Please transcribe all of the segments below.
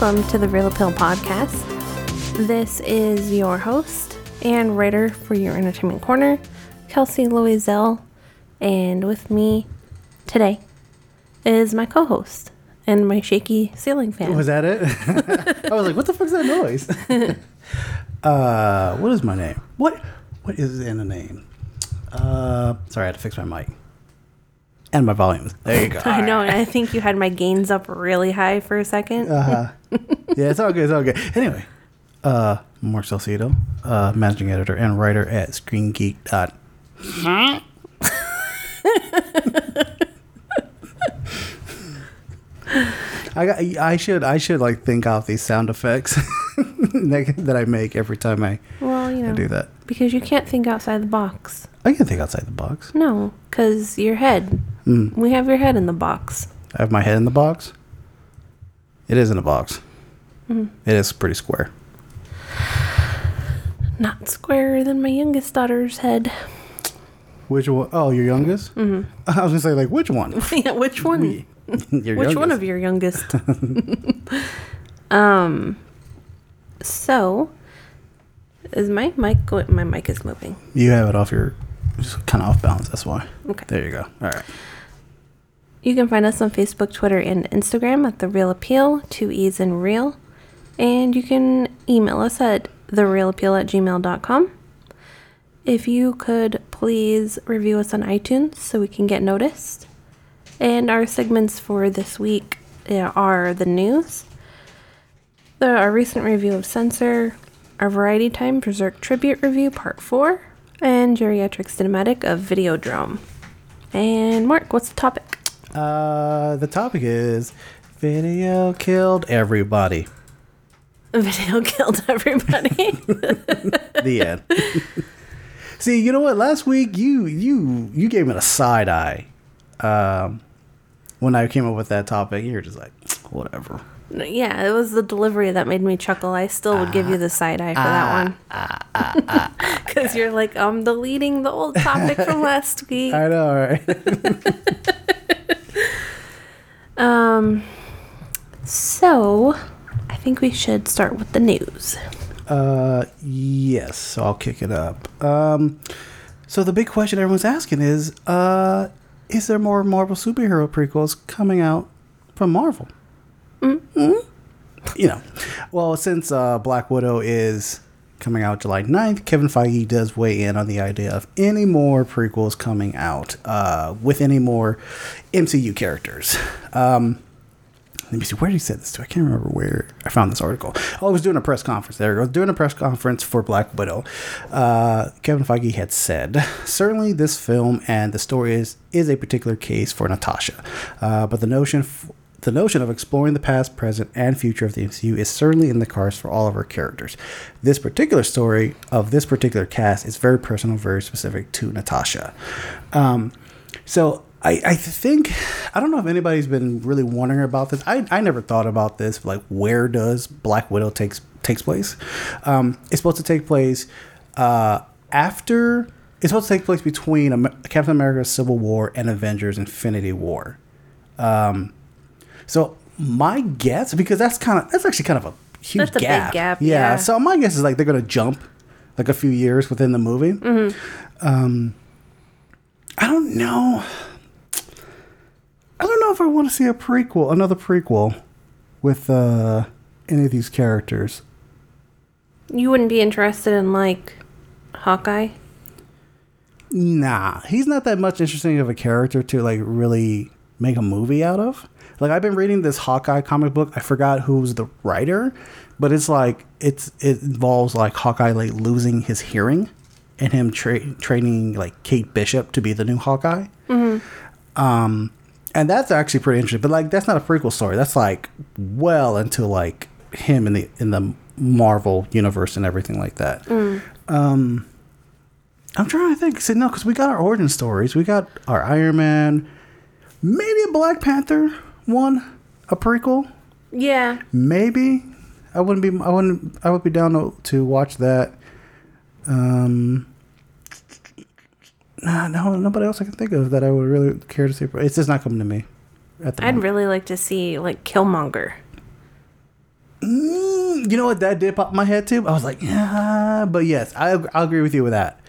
Welcome to the Reel Appeal Podcast. This is your host and writer for your entertainment corner, Kelsey Loisel, and with me today is my co-host and my shaky ceiling fan. Was that it? I was like, what the fuck's that noise? uh, what is my name? What what is in a name? Uh, sorry, I had to fix my mic. And my volumes. There you go. I know, and I think you had my gains up really high for a second. Uh-huh. Yeah, it's all good. It's all good. Anyway, uh, Mark Salcedo, uh, managing editor and writer at ScreenGeek. dot- I got. I should. I should like think out these sound effects that I make every time I, well, you I know, do that. because you can't think outside the box. I can think outside the box. No, because your head. Mm. We have your head in the box. I have my head in the box. It is in a box. Mm-hmm. It is pretty square. Not squarer than my youngest daughter's head. Which one? Oh, your youngest? Mm-hmm. I was gonna say like which one? yeah, which one? your Which one of your youngest? um. So, is my mic? going? my mic is moving. You have it off your, just kind of off balance. That's why. Okay. There you go. All right. You can find us on Facebook, Twitter, and Instagram at The Reel Appeal, two E's in reel. And you can email us at thereelappeal at gmail.com. If you could please review us on iTunes so we can get noticed. And our segments for this week are the news, the, our recent review of Censor, our Variety Time Berserk Tribute Review Part 4, and Geriatric Cinematic of Videodrome. And Mark, what's the topic? Uh, the topic is video killed everybody. Video killed everybody. The end. See, you know what? Last week you you you gave me a side eye. Um, when I came up with that topic, you were just like, whatever. yeah, it was the delivery that made me chuckle. I still would give you the side eye for that ah, one. Ah, ah, because you're like, I'm deleting the old topic from last week. I know, right? Um, so I think we should start with the news. Uh, yes. So I'll kick it up. Um, so the big question everyone's asking is, uh, is there more Marvel superhero prequels coming out from Marvel? Mm-hmm. You know, well, since uh, Black Widow is coming out July 9th, Kevin Feige does weigh in on the idea of any more prequels coming out uh, with any more MCU characters. Um, let me see where did he say this to? I can't remember where I found this article. Oh, I was doing a press conference. There, I was doing a press conference for Black Widow. Uh, Kevin Feige had said, "Certainly, this film and the story is is a particular case for Natasha, uh, but the notion." F- the notion of exploring the past, present, and future of the MCU is certainly in the cards for all of our characters. This particular story of this particular cast is very personal, very specific to Natasha. Um, so I, I think I don't know if anybody's been really wondering about this. I, I never thought about this. Like, where does Black Widow takes takes place? Um, it's supposed to take place uh, after. It's supposed to take place between Captain America's Civil War and Avengers Infinity War. Um, so my guess, because that's kind of that's actually kind of a huge That's a big gap. gap, Yeah. yeah. So my guess is like they're gonna jump like a few years within the movie. Mm-hmm. Um, I don't know. I don't know if I want to see a prequel, another prequel with uh, any of these characters. You wouldn't be interested in like Hawkeye? Nah, he's not that much interesting of a character to like really make a movie out of. Like I've been reading this Hawkeye comic book. I forgot who's the writer, but it's like it's it involves like Hawkeye like losing his hearing and him tra- training like Kate Bishop to be the new Hawkeye. Um, and that's actually pretty interesting. But like that's not a prequel story. That's like well into like him in the in the Marvel universe and everything like that. Um, I'm trying to think. See, no, because we got our origin stories. We got our Iron Man, maybe a Black Panther one, a prequel. Yeah. Maybe I wouldn't be. I wouldn't. I would be down to, to watch that. Um. Nah, no, nobody else I can think of that I would really care to see. It's just not coming to me. At the I'd moment. really like to see like Killmonger. mm, you know what? That did pop my head too. I was like, yeah, but yes, I I agree with you with that.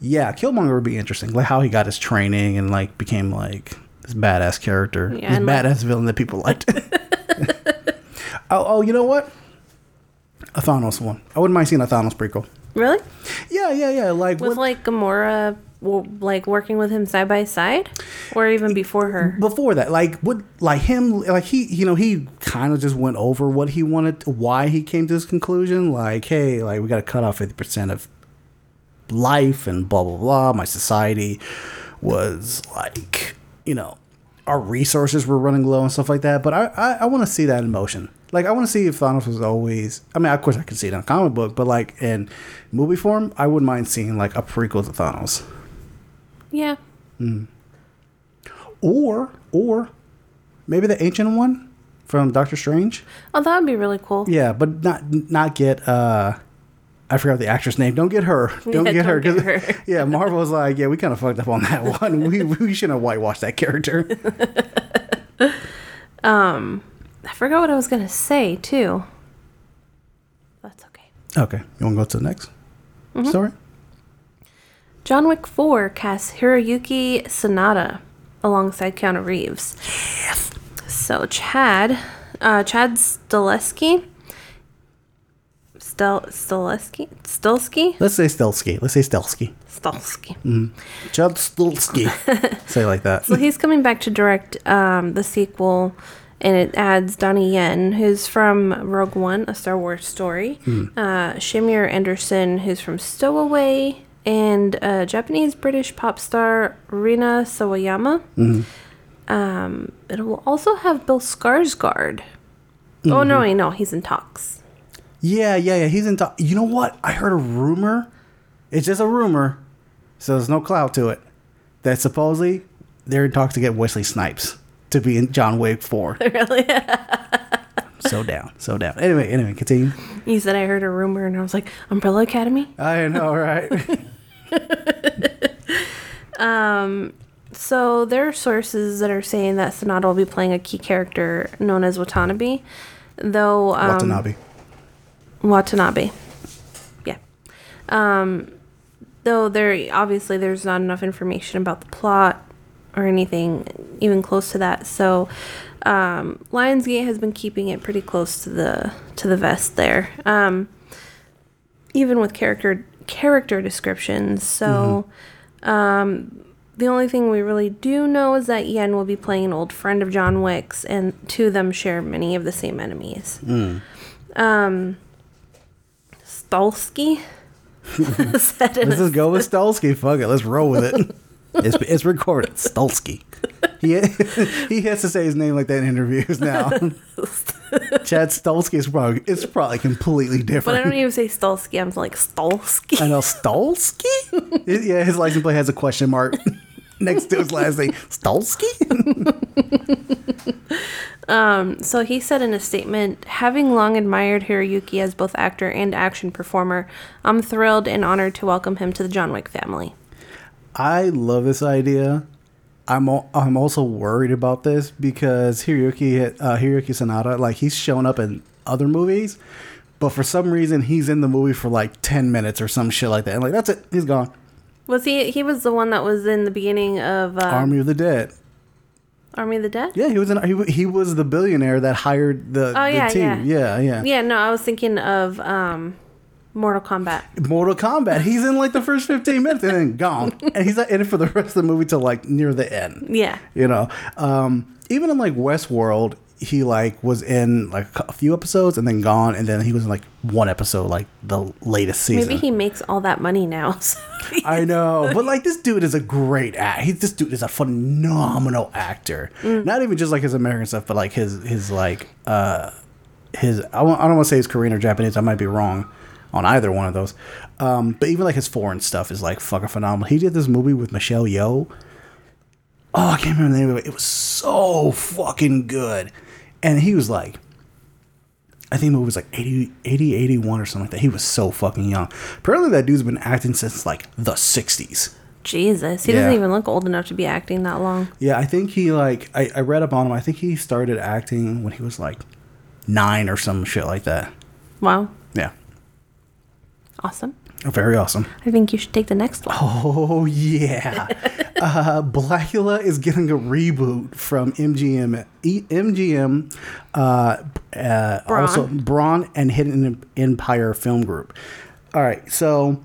Yeah, Killmonger would be interesting, like how he got his training and like became like badass character, Yeah, this and, like- badass villain that people liked. oh, oh, you know what? A Thanos one. I wouldn't mind seeing a Thanos prequel. Really? Yeah, yeah, yeah. Like With what- like Gamora, like working with him side by side, or even before her. before that like what like him like he you know he kind of just went over what he wanted why he came to this conclusion like hey like we got to cut off 50% of life and blah blah blah my society was like you know our resources were running low and stuff like that but i i, I want to see that in motion like i want to see if thanos was always i mean of course i can see it in a comic book but like in movie form i wouldn't mind seeing like a prequel to thanos Yeah. or or maybe the ancient one from Doctor Strange. Oh, that would be really cool. Yeah, but not not get uh I forgot the actress name. Don't get her. Don't Yeah, get her. don't get her. yeah, Marvel was like, yeah, we kind of fucked up on that one. We we shouldn't have whitewashed that character. um, I forgot what I was gonna say too. That's okay. Okay, you want to go to the next Mm-hmm. story? John Wick 4 casts Hiroyuki Sanada alongside Keanu Reeves. So Chad, uh, Chad Stileski, Stel Stilsky, Let's say Stelsky. Let's say Stelsky. Stilsky. Chad Stelsky. say it like that. So he's coming back to direct um, the sequel, and it adds Donnie Yen, who's from Rogue One, a Star Wars story, uh, Shamir Anderson, who's from Stowaway, and uh, Japanese British pop star Rina Sawayama. Um, it will also have Bill Skarsgård. Oh no, wait, no, he's in talks. Yeah, yeah, yeah. He's in. To- you know what? I heard a rumor. It's just a rumor, so there's no clout to it. That supposedly they're in talks to get Wesley Snipes to be in John Wick Four. really? so down, so down. Anyway, anyway, continue. You said I heard a rumor, and I was like, Umbrella Academy. I know, right? um. So there are sources that are saying that Sanada will be playing a key character known as Watanabe, though um, Watanabe. Watanabe. Yeah. Um, though there obviously there's not enough information about the plot or anything even close to that. So um, Lionsgate has been keeping it pretty close to the to the vest there. Um, even with character character descriptions. So um, the only thing we really do know is that Yen will be playing an old friend of John Wick's, and two of them share many of the same enemies. Um, In Let's just go with Stolsky. Fuck it. Let's roll with it. It's, it's recorded. Stolsky. He, he has to say his name like that in interviews now. Chad Stolsky is probably it's probably completely different. but. I don't even say Stolsky. I'm like Stolsky. I know Stolsky. yeah, his license plate has a question mark next to his last name. Stolsky. So he said in a statement, having long admired Hiroyuki as both actor and action performer, I'm thrilled and honored to welcome him to the John Wick family. I love this idea. I'm al- I'm also worried about this because Hiroyuki uh, Hiroyuki Sanada like he's shown up in other movies, but for some reason he's in the movie for like ten minutes or some shit like that. And like that's it, he's gone. Was he? He was the one that was in the beginning of uh, Army of the Dead. Army of the Dead. Yeah, he was in. He, he was the billionaire that hired the, Oh, the yeah, team. Yeah, yeah. Yeah, no, I was thinking of um, Mortal Kombat. Mortal Kombat. He's in like the first fifteen minutes and then gone, and he's not in it for the rest of the movie till like near the end. Yeah. you know um even in like westworld he like was in like a few episodes and then gone and then he was in like one episode like the latest season Maybe he makes all that money now. so- i know but like this dude is a great act he this dude is a phenomenal actor not even just like his american stuff but like his his like uh his i, don't want to say his korean or japanese i might be wrong on either one of those um but even like his foreign stuff is like fucking phenomenal he did this movie with michelle yeoh oh, I can't remember the name of it. It was so fucking good. And he was like, I think it was like 80, 80, 81 or something like that. He was so fucking young. Apparently, that dude's been acting since like the 60s. Jesus, he doesn't even look old enough to be acting that long. Yeah, I think he like, I, I read up on him. I think he started acting when he was like nine or some shit like that. Wow. Yeah, Awesome. Very awesome. I think you should take the next one. Oh yeah, uh, Blacula is getting a reboot from MGM. E- MGM, uh, uh, Bron. also Bron and Hidden Empire Film Group. All right, so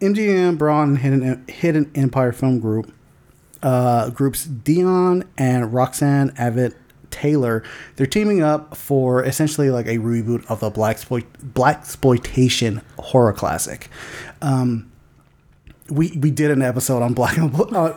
MGM, Bron, and Hidden Hidden Empire Film Group uh, groups Deon and Roxanne Abbott Taylor. They're teaming up for essentially like a reboot of the black black exploitation horror classic. Um, we we did an episode on Black uh,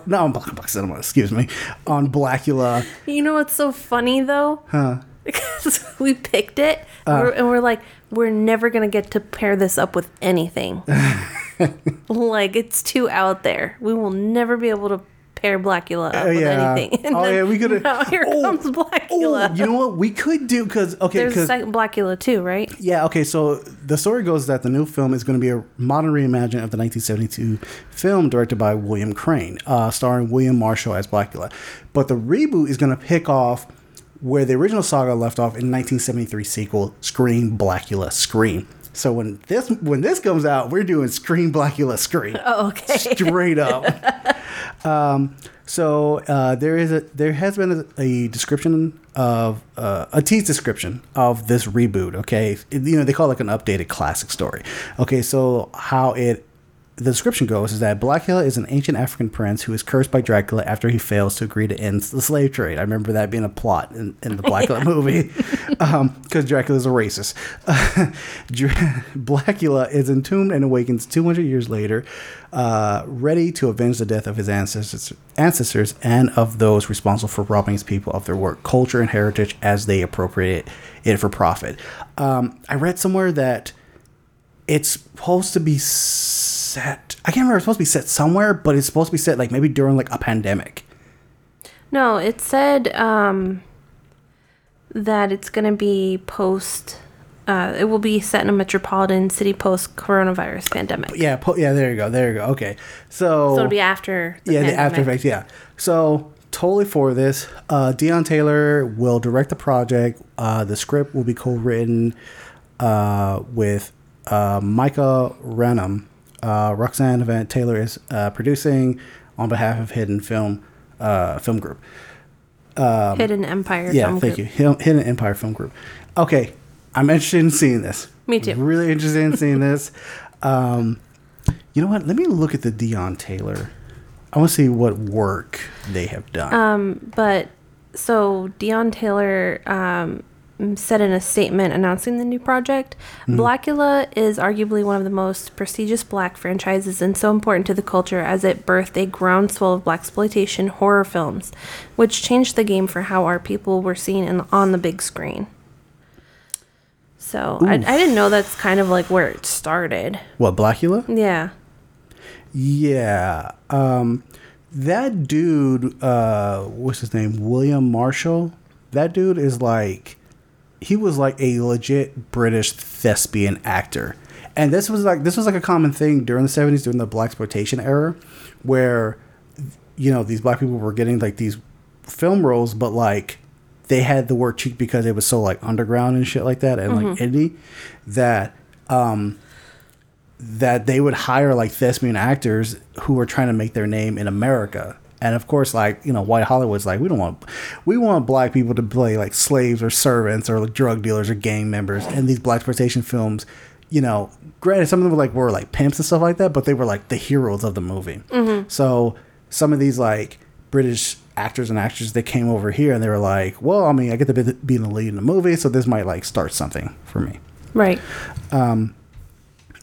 not on Black Box Cinema, excuse me, on Blacula. You know what's so funny though? Huh. Because we picked it and, we're, and we're like, we're never gonna get to pair this up with anything. like it's too out there. We will never be able to pair Blacula up with yeah. anything. And Oh, then yeah, we could've- Now here Oh, comes Blacula. Oh, you know what? We could do because okay, There's a second Blacula too, right? Yeah, okay, so the story goes that the new film is going to be a modern reimagining of the 1972 film directed by William Crain, uh, starring William Marshall as Blacula. But the reboot is going to pick off where the original saga left off in 1973 sequel, Scream Blacula Scream. So when this when this comes out, we're doing Scream Blacula Scream. Oh, okay. Straight up. um, so uh, there is a there has been a, a description of uh, a tease description of this reboot. Okay, you know they call it like an updated classic story. Okay, so how it the description goes is that Blacula is an ancient African prince who is cursed by Dracula after he fails to agree to end the slave trade. I remember that being a plot in, in the Blacula movie because Dracula is a racist. Dra- Blacula is entombed and awakens 200 years later, uh, ready to avenge the death of his ancestors, ancestors and of those responsible for robbing his people of their work, culture, and heritage as they appropriate it for profit. Um, I read somewhere that it's supposed to be set. I can't remember. It's supposed to be set somewhere, but it's supposed to be set like maybe during like a pandemic. No, it said um, that it's going to be post. Uh, it will be set in a metropolitan city post coronavirus pandemic. Yeah, po- yeah. There you go. There you go. Okay, so, So it'll be after. The yeah, the. After Effects. Yeah, so totally for this. Uh, Deon Taylor will direct the project. Uh, the script will be co-written uh, with uh, Micah Ranum. Uh, Roxanne Van Taylor is uh, producing on behalf of Hidden Film uh, Film Group. Hidden Empire. Yeah, Film thank Group. you. Hidden Hidden Empire Film Group. Okay, I'm interested in seeing this. Me too. Really interested in seeing this. Um, you know what? Let me look at the Deon Taylor. I want to see what work they have done. Um, but so Deon Taylor um, said in a statement announcing the new project, Mm-hmm. Blacula is arguably one of the most prestigious black franchises and so important to the culture as it birthed a groundswell of black exploitation horror films, which changed the game for how our people were seen in, on the big screen. So I, I didn't know that's kind of like where it started. what Blacula? Yeah. Yeah. Um, that dude. Uh, what's his name? William Marshall. That dude is like, he was like a legit British thespian actor, and this was like this was like a common thing during the seventies, during the black exploitation era, where, you know, these black people were getting like these film roles, but like they had the word cheap because it was so like underground and shit like that, and like indie, that um that they would hire like thespian actors who were trying to make their name in America. And of course, like you know, white Hollywood's like we don't want, we want black people to play like slaves or servants or like drug dealers or gang members. And these black exploitation films, you know, granted some of them were like were like pimps and stuff like that, but they were like the heroes of the movie. So some of these like British actors and actresses they came over here and they were like, well, I mean, I get to be, be in the lead in the movie, so this might like start something for me. Right. Um,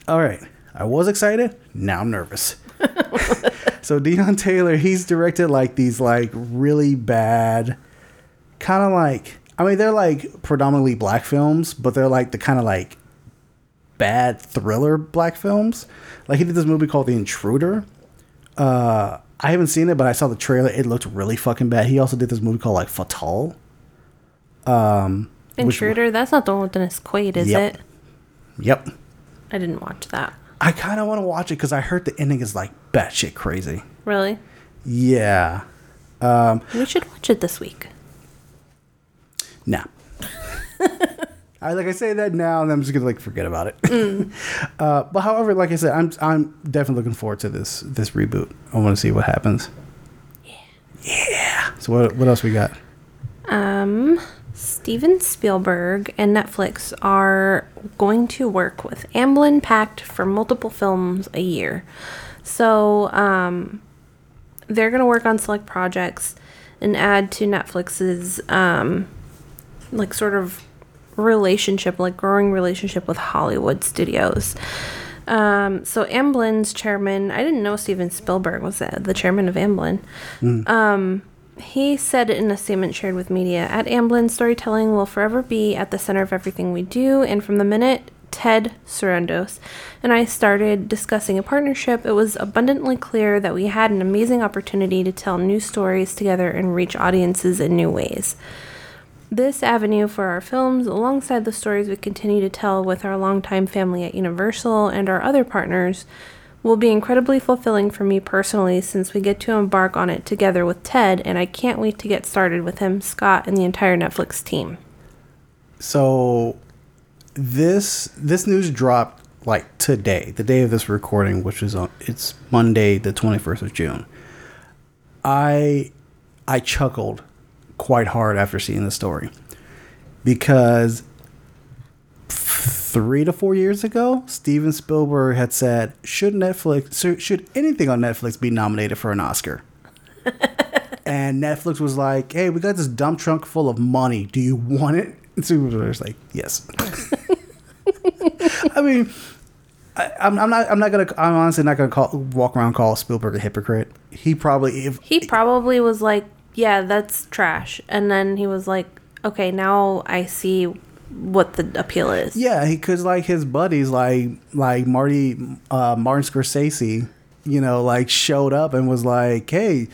All right. I was excited. Now I'm nervous. so Deon Taylor, he's directed like these like really bad, kind of like I mean they're like predominantly black films, but they're like the kind of like bad thriller black films. Like he did this movie called The Intruder. Uh, I haven't seen it, but I saw the trailer. It looked really fucking bad. He also did this movie called like Fatal. Um, which- Intruder. That's not the one with Dennis Quaid, is Yep. it? Yep. I didn't watch that. I kind of want to watch it because I heard the ending is like batshit crazy. Really? Yeah. Um, We should watch it this week. nah. I like I say that now, and I'm just gonna like forget about it. uh, but however, like I said, I'm I'm definitely looking forward to this this reboot. I want to see what happens. Yeah. Yeah. So what what else we got? Um, Steven Spielberg and Netflix are going to work with Amblin Pact for multiple films a year. So, um, they're going to work on select projects and add to Netflix's, um, like, sort of relationship, like, growing relationship with Hollywood studios. Um, so Amblin's chairman, I didn't know Steven Spielberg was the, the chairman of Amblin. Um, he said in a statement shared with media At Amblin, storytelling will forever be at the center of everything we do, and from the minute Ted Sarandos and I started discussing a partnership, it was abundantly clear that we had an amazing opportunity to tell new stories together and reach audiences in new ways. This avenue for our films, alongside the stories we continue to tell with our longtime family at Universal and our other partners, will be incredibly fulfilling for me personally since we get to embark on it together with Ted, and I can't wait to get started with him, Scott, and the entire Netflix team. So this this news dropped like today, the day of this recording, which is on it's Monday, the twenty first of June. I I chuckled quite hard after seeing the story because three to four years ago, Steven Spielberg had said, "Should Netflix should anything on Netflix be nominated for an Oscar?" and Netflix was like, "Hey, we got this dump trunk full of money. Do you want it?" And Spielberg was like, "Yes." I mean, I, I'm, I'm not. I'm not gonna. I'm honestly not gonna call walk around and call Spielberg a hypocrite. He probably if He probably was like, "Yeah, that's trash," and then he was like, "Okay, now I see what the appeal is." Yeah, he cause like his buddies, like like Marty, uh, Martin Scorsese, you know, like showed up and was like, "Hey,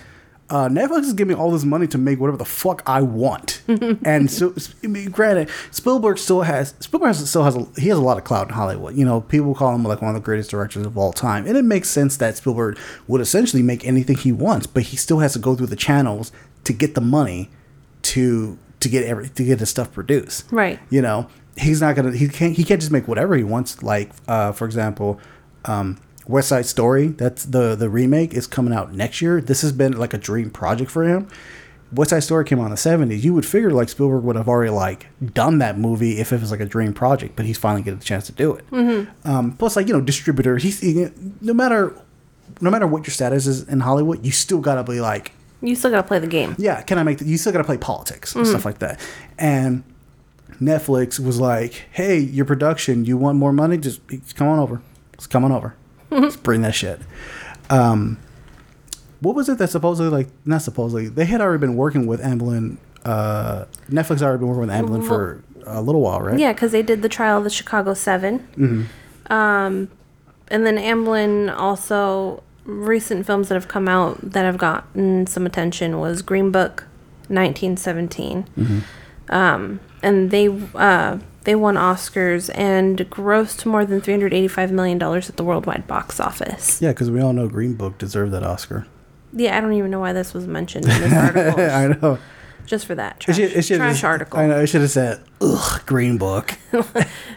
uh, Netflix is giving me all this money to make whatever the fuck I want." and so, I mean, granted, Spielberg still has Spielberg has, still has a, he has a lot of clout in Hollywood. You know, people call him like one of the greatest directors of all time, and it makes sense that Spielberg would essentially make anything he wants, but he still has to go through the channels to get the money to to get every to get his stuff produced. Right. you know he's not gonna he can't he can't just make whatever he wants. Like uh for example um west side story that's the the remake is coming out next year. This has been like a dream project for him. West side story came out in the 70s you would figure like spielberg would have already like done that movie if it was like a dream project but he's finally getting a chance to do it. Um plus like you know distributor he's he, no matter no matter what your status is in hollywood you still gotta be like You still gotta play the game. yeah, can I make the, you still got to play politics and stuff like that. And Netflix was like, "Hey, your production, you want more money? Just, just come on over. Just come on over. just bring that shit." Um, what was it that supposedly like not supposedly they had already been working with Amblin. Uh, Netflix had already been working with Amblin for a little while, right? Yeah, because they did the trial of the Chicago 7 Mm-hmm. Um, and then Amblin also recent films that have come out that have gotten some attention was Green Book, 1917. Mm-hmm. Um, and they uh, they won Oscars and grossed more than 385 million dollars at the worldwide box office. Yeah, because we all know Green Book deserved that Oscar. Yeah, I don't even know why this was mentioned in this article. I know. Just for that It trash, should, it should trash just- article. I know. It should have said, "Ugh, Green Book."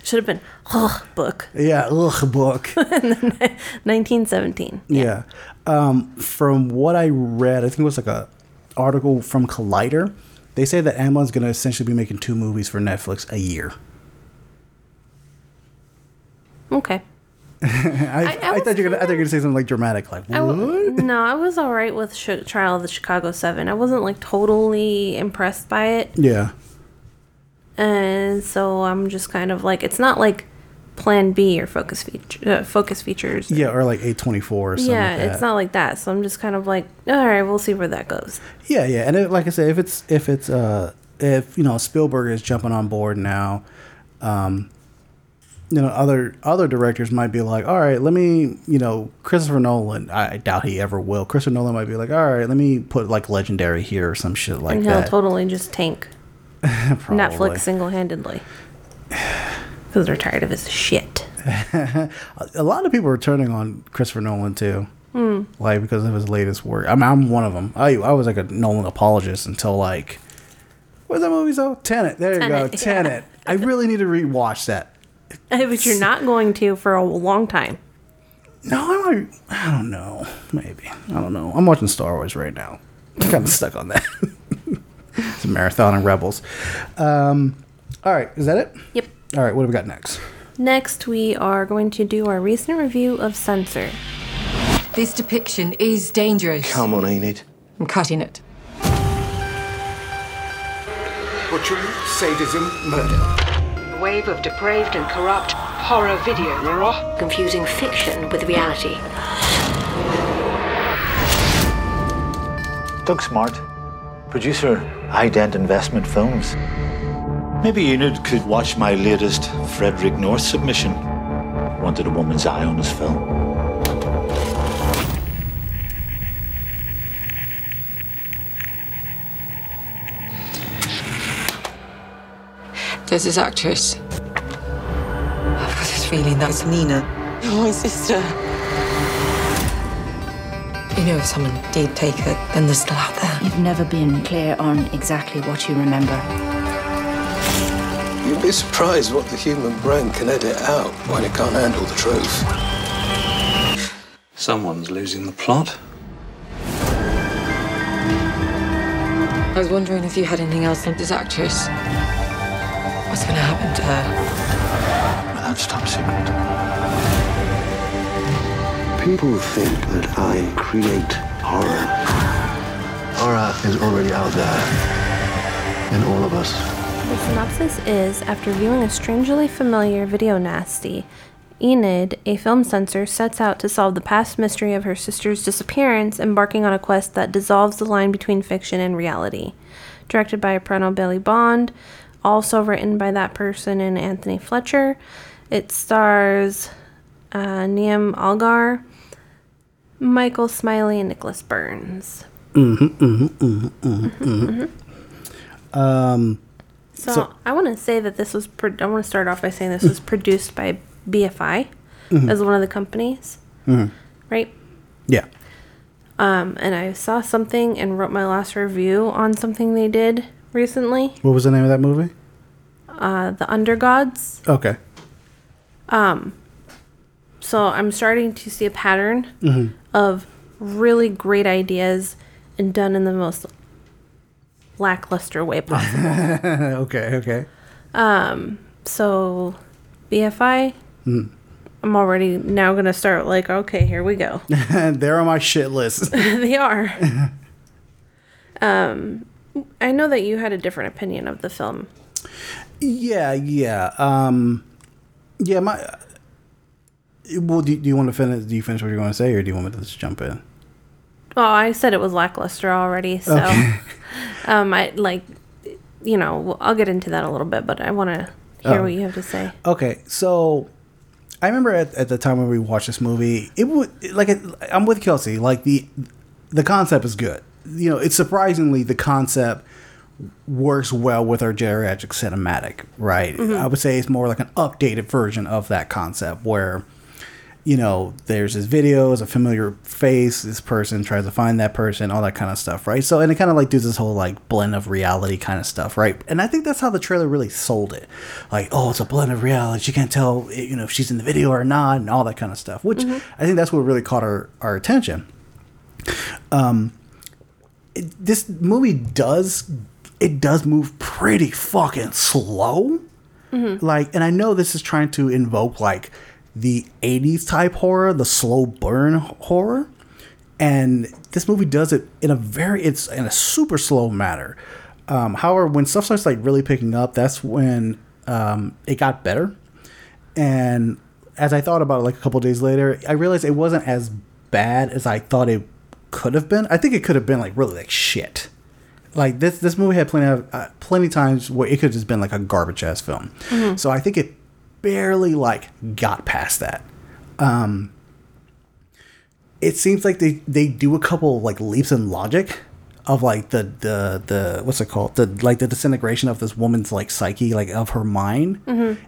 Should have been ugh, book yeah, ugh, book. 1917. Yeah. Um, from what I read, I think it was like a article from Collider. They say that Amazon's going to essentially be making two movies for Netflix a year. Okay. I, I I, was thought you were gonna, I thought you were gonna say something like dramatic, like what? w- no, I was all right with Sh- Trial of the Chicago Seven. I wasn't like totally impressed by it, yeah, and so I'm just kind of like, it's not like Plan B or Focus feature, uh, Focus Features. yeah, or like A twenty four or something. yeah, like that. it's not like that. So I'm just kind of like, all right, we'll see where that goes. Yeah, yeah, and it, like I said, if it's if it's uh if you know Spielberg is jumping on board now, um, you know other other directors might be like, all right, let me you know Christopher Nolan. I doubt he ever will. Christopher Nolan might be like, all right, let me put like Legendary here or some shit like that. and he'll that. totally just tank Netflix single handedly because they're tired of his shit. A lot of people are turning on Christopher Nolan too. Hmm. Like because of his latest work. I mean, I'm one of them. I I was like a Nolan apologist until like, what's that movie? So Tenet. There you go, Tenet, yeah. Tenet. I really need to rewatch that. but you're not going to for a long time. No, I might. I don't know. Maybe I don't know. I'm watching Star Wars right now. I'm kind of stuck on that. it's a marathon of Rebels. Um, all right, is that it? Yep. All right, what have we got next? Next, we are going to do our recent review of Censor. This depiction is dangerous. Come on, Enid. I'm cutting it. Butchery, sadism, murder. A wave of depraved and corrupt horror video. confusing fiction with reality. Doug Smart, producer, Ident Investment Films. Maybe Enid could watch my latest Frederick North submission. Wanted a woman's eye on his film. There's this actress. I've got this feeling that's Nina. Oh, my sister. You know, if someone did take her, then they're still out there. You've never been clear on exactly what you remember. You'd be surprised what the human brain can edit out when it can't handle the truth. Someone's losing the plot. I was wondering if you had anything else on this actress. What's going to happen to her? Well, that's top secret. People think that I create horror. Horror is already out there in all of us. The synopsis is After viewing a strangely familiar video nasty, Enid, a film censor, sets out to solve the past mystery of her sister's disappearance, embarking on a quest that dissolves the line between fiction and reality. Directed by Prano Bailey Bond, also written by that person and Anthony Fletcher. It stars uh, Niamh Algar, Michael Smiley, and Nicholas Burns. Mm-hmm, mm-hmm, mm-hmm, Um, So, So- I want to say that this was. Pro- I want to start off by saying this was produced by BFI as one of the companies, right? yeah. Um, and I saw something and wrote my last review on something they did recently. What was the name of that movie? Uh, the Undergods. Okay. Um, so I'm starting to see a pattern of really great ideas and done in the most lackluster way possible. okay. Okay. Um, so BFI. I'm already now gonna start like, okay, here we go. They're on my shit list. they are. um, I know that you had a different opinion of the film. yeah. Yeah. Um, yeah. My. Well, do, do you want to finish? Do you finish what you're going to say, or do you want me to just jump in? Well, I said it was lackluster already, so um, I like, you know, I'll get into that a little bit, but I want to hear Oh. what you have to say. Okay, so I remember at, at the time when we watched this movie, it would like it, I'm with Kelsey. Like the the concept is good. You know, it's surprisingly the concept works well with our geriatric cinematic, right? I would say it's more like an updated version of that concept where you know, there's this video, it's a familiar face, this person tries to find that person, all that kind of stuff, right? So, and it kind of like does this whole like blend of reality kind of stuff, right? And I think that's how the trailer really sold it. Like, oh, it's a blend of reality. She can't tell, eh, you know, if she's in the video or not, and all that kind of stuff, which I think that's what really caught our, our attention. Um, it, this movie does, it does move pretty fucking slow. Like and i know this is trying to invoke like the 80s type horror the slow burn horror. And this movie does it in a very it's in a super slow manner. Um, however when stuff starts like really picking up that's when um, it got better. And as i thought about it like a couple days later i realized it wasn't as bad as i thought it could have been. I think it could have been like really like shit. Like this this movie had plenty of uh, plenty times where it could have just been like a garbage ass film. So I think it barely like got past that. Um it seems like they they do a couple like leaps in logic of like the the the what's it called? The like the disintegration of this woman's like psyche like of her mind.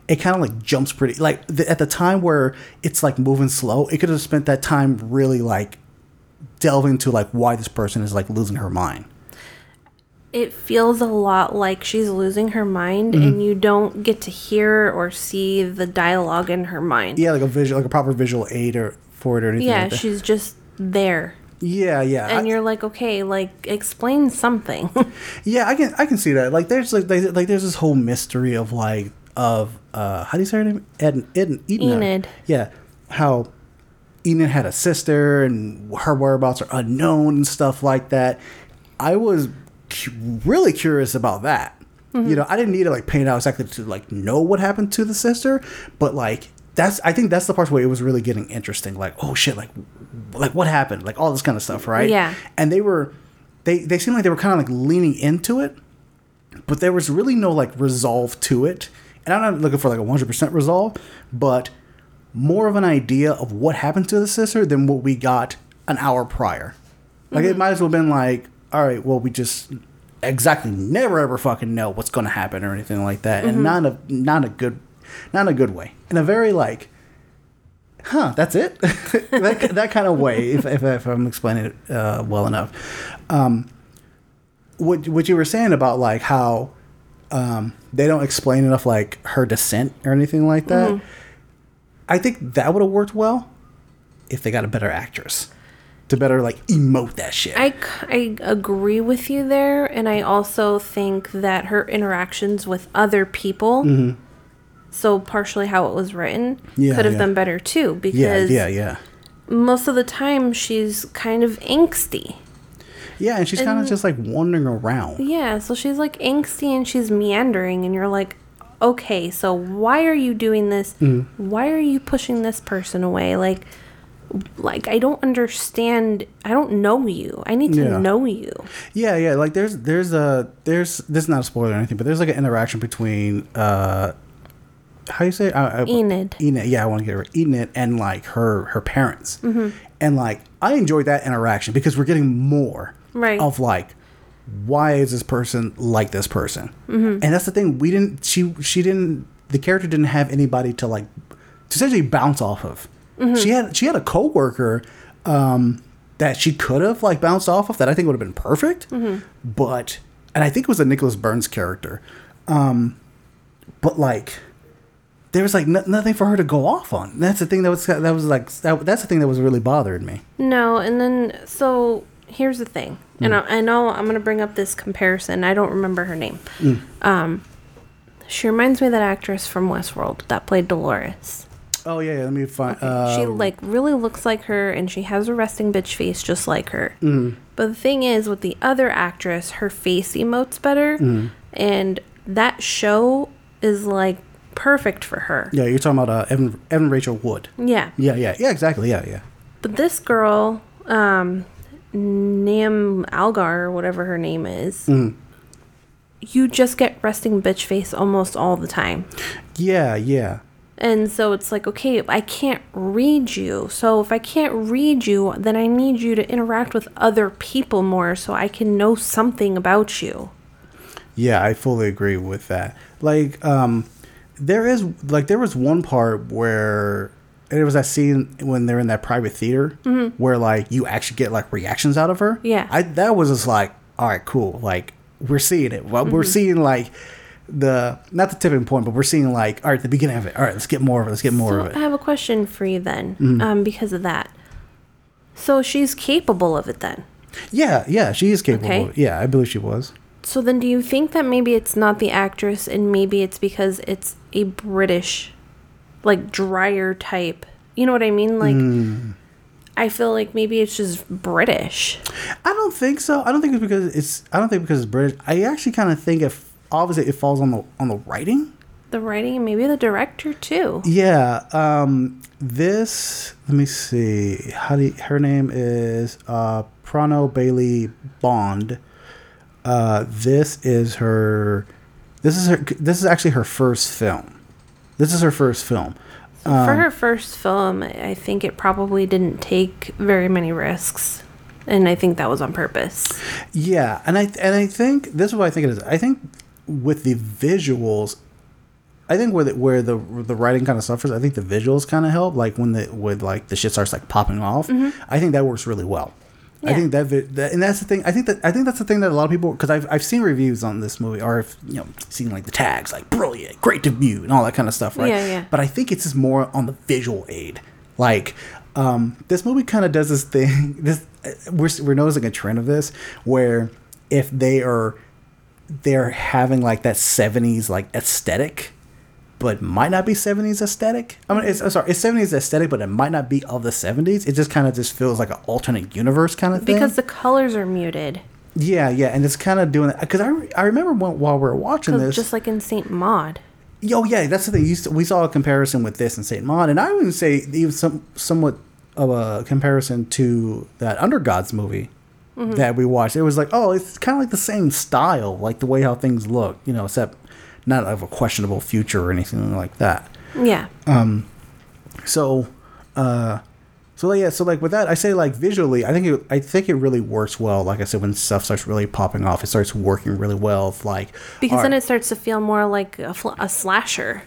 It kind of like jumps pretty like the, at the time where it's like moving slow it could have spent that time really like delving into like why this person is like losing her mind it feels a lot like she's losing her mind Mm-hmm. and you don't get to hear or see the dialogue in her mind. Yeah, like a visual, like a proper visual aid or for it or anything. Yeah, like she's just there. yeah, yeah. And I- you're like, okay, like explain something. Yeah, I can I can see that. Like there's like like, like there's this whole mystery of like of uh how do you say her name? Ed, Ed Enid. Enid. Yeah, how Enid had a sister and her whereabouts are unknown and stuff like that. I was cu- really curious about that. Mm-hmm. You know, I didn't need to like paint out exactly to like know what happened to the sister, but like that's I think that's the part where it was really getting interesting. Like, oh shit, like like what happened? Like all this kind of stuff, right? Yeah. And they were they they seemed like they were kind of like leaning into it, but there was really no like resolve to it. And I'm not looking for like a 100% resolve, but more of an idea of what happened to the sister than what we got an hour prior. Like it might as well have been like, all right, well, we just exactly never ever fucking know what's going to happen or anything like that, and not a not a good not a good way, in a very like, huh, that's it, that, that kind of way. If, if, if I'm explaining it uh, well enough, um, what what you were saying about like how um, they don't explain enough like her descent or anything like that. I think that would have worked well if they got a better actress to better like emote that shit. I, I agree with you there, and I also think that her interactions with other people, so partially how it was written, Mm-hmm. Yeah, could have yeah. been better too. Because yeah, yeah, yeah. most of the time she's kind of angsty. yeah, and she's kind of just like wandering around. Yeah, so she's like angsty and she's meandering, and you're like, okay, so why are you doing this? Mm-hmm. Why are you pushing this person away? Like, like I don't understand. I don't know you. I need to Yeah. know you. Yeah, yeah. Like there's there's a there's this is not a spoiler or anything, but there's like an interaction between uh how you say it? I, I, Enid. Enid. Yeah, I want to get her Enid and like her her parents. Mm-hmm. And like I enjoyed that interaction because we're getting more Right. of like why is this person like this person? Mm-hmm. And that's the thing. We didn't. She she didn't. The character didn't have anybody to like to essentially bounce off of. Mm-hmm. She had she had a coworker um, that she could have like bounced off of that I think would have been perfect. Mm-hmm. But and I think it was a Nicholas Burns character. Um, but like there was like no, nothing for her to go off on. That's the thing that was that was like that, that's the thing that was really bothering me. No, and then so here's the thing, and I, I know I'm gonna bring up this comparison. I don't remember her name. Um, she reminds me of that actress from Westworld that played Dolores. Oh yeah, yeah let me find. Uh, she like really looks like her, and she has a resting bitch face just like her. But the thing is, with the other actress, her face emotes better, and that show is like perfect for her. yeah, you're talking about uh, Evan Evan Rachel Wood. Yeah. Yeah, yeah, yeah, exactly. Yeah, yeah. But this girl, um, Nam Algar, or whatever her name is, you just get resting bitch face almost all the time. Yeah, yeah. And so it's like, okay, I can't read you. So if I can't read you, then I need you to interact with other people more so I can know something about you. Yeah, I fully agree with that. Like, um, there is like there was one part where it was that scene when they're in that private theater mm-hmm. where like you actually get like reactions out of her. Yeah. I that was just like, all right, cool. Like we're seeing it. Well, we're mm-hmm. seeing like the not the tipping point, but we're seeing like all right, the beginning of it. All right, let's get more of it. Let's get more So of it. I have a question for you then, mm-hmm. um, because of that. So she's capable of it then. Yeah, yeah, she is capable. Okay. Yeah, I believe she was. So then do you think that maybe it's not the actress and maybe it's because it's a British like drier type. You know what I mean? Like I feel like maybe it's just British. I don't think so. I don't think it's because it's. I don't think because it's British. I actually kind of think if obviously it falls on the on the writing. The writing and maybe the director too. Yeah. Um. This. Let me see. How do you, her name is uh Prano Bailey Bond. Uh. This is her. This is her. This is actually her first film. This is her first film. For um, her first film, I think it probably didn't take very many risks. And I think that was on purpose. Yeah, and I and I think this is what I think it is. I think with the visuals, I think where the, where the the writing kind of suffers, I think the visuals kind of help. Like when the with like the shit starts like popping off, mm-hmm. I think that works really well. I think that, that, and that's the thing. I think that I think that's the thing that a lot of people because I've I've seen reviews on this movie or I've you know seen like the tags like brilliant, great debut, and all that kind of stuff, right? Yeah, yeah. But I think it's just more on the visual aid. Like um, this movie kind of does this thing. This uh, we're we're noticing a trend of this where if they are they're having like that 70s like aesthetic but might not be 70s aesthetic i mean it's I'm sorry it's 70s aesthetic but it might not be of the 70s it just kind of just feels like an alternate universe kind of thing Because the colors are muted. yeah yeah and it's kind of doing that because I, I remember when, while we were watching this just like in Saint Maud. Oh yeah, that's the thing. S- we saw a comparison with this and Saint Maud, and I would say even some somewhat of a comparison to that Under Gods movie Mhm. that we watched. It was like, oh, it's kind of like the same style, like the way how things look, you know, except not of a questionable future or anything like that. Yeah. Um, so, uh, so yeah, so like with that, I say like visually, I think it, I think it really works well. Like I said, when stuff starts really popping off, it starts working really well. Of like Because then it starts to feel more like a, fl- a slasher,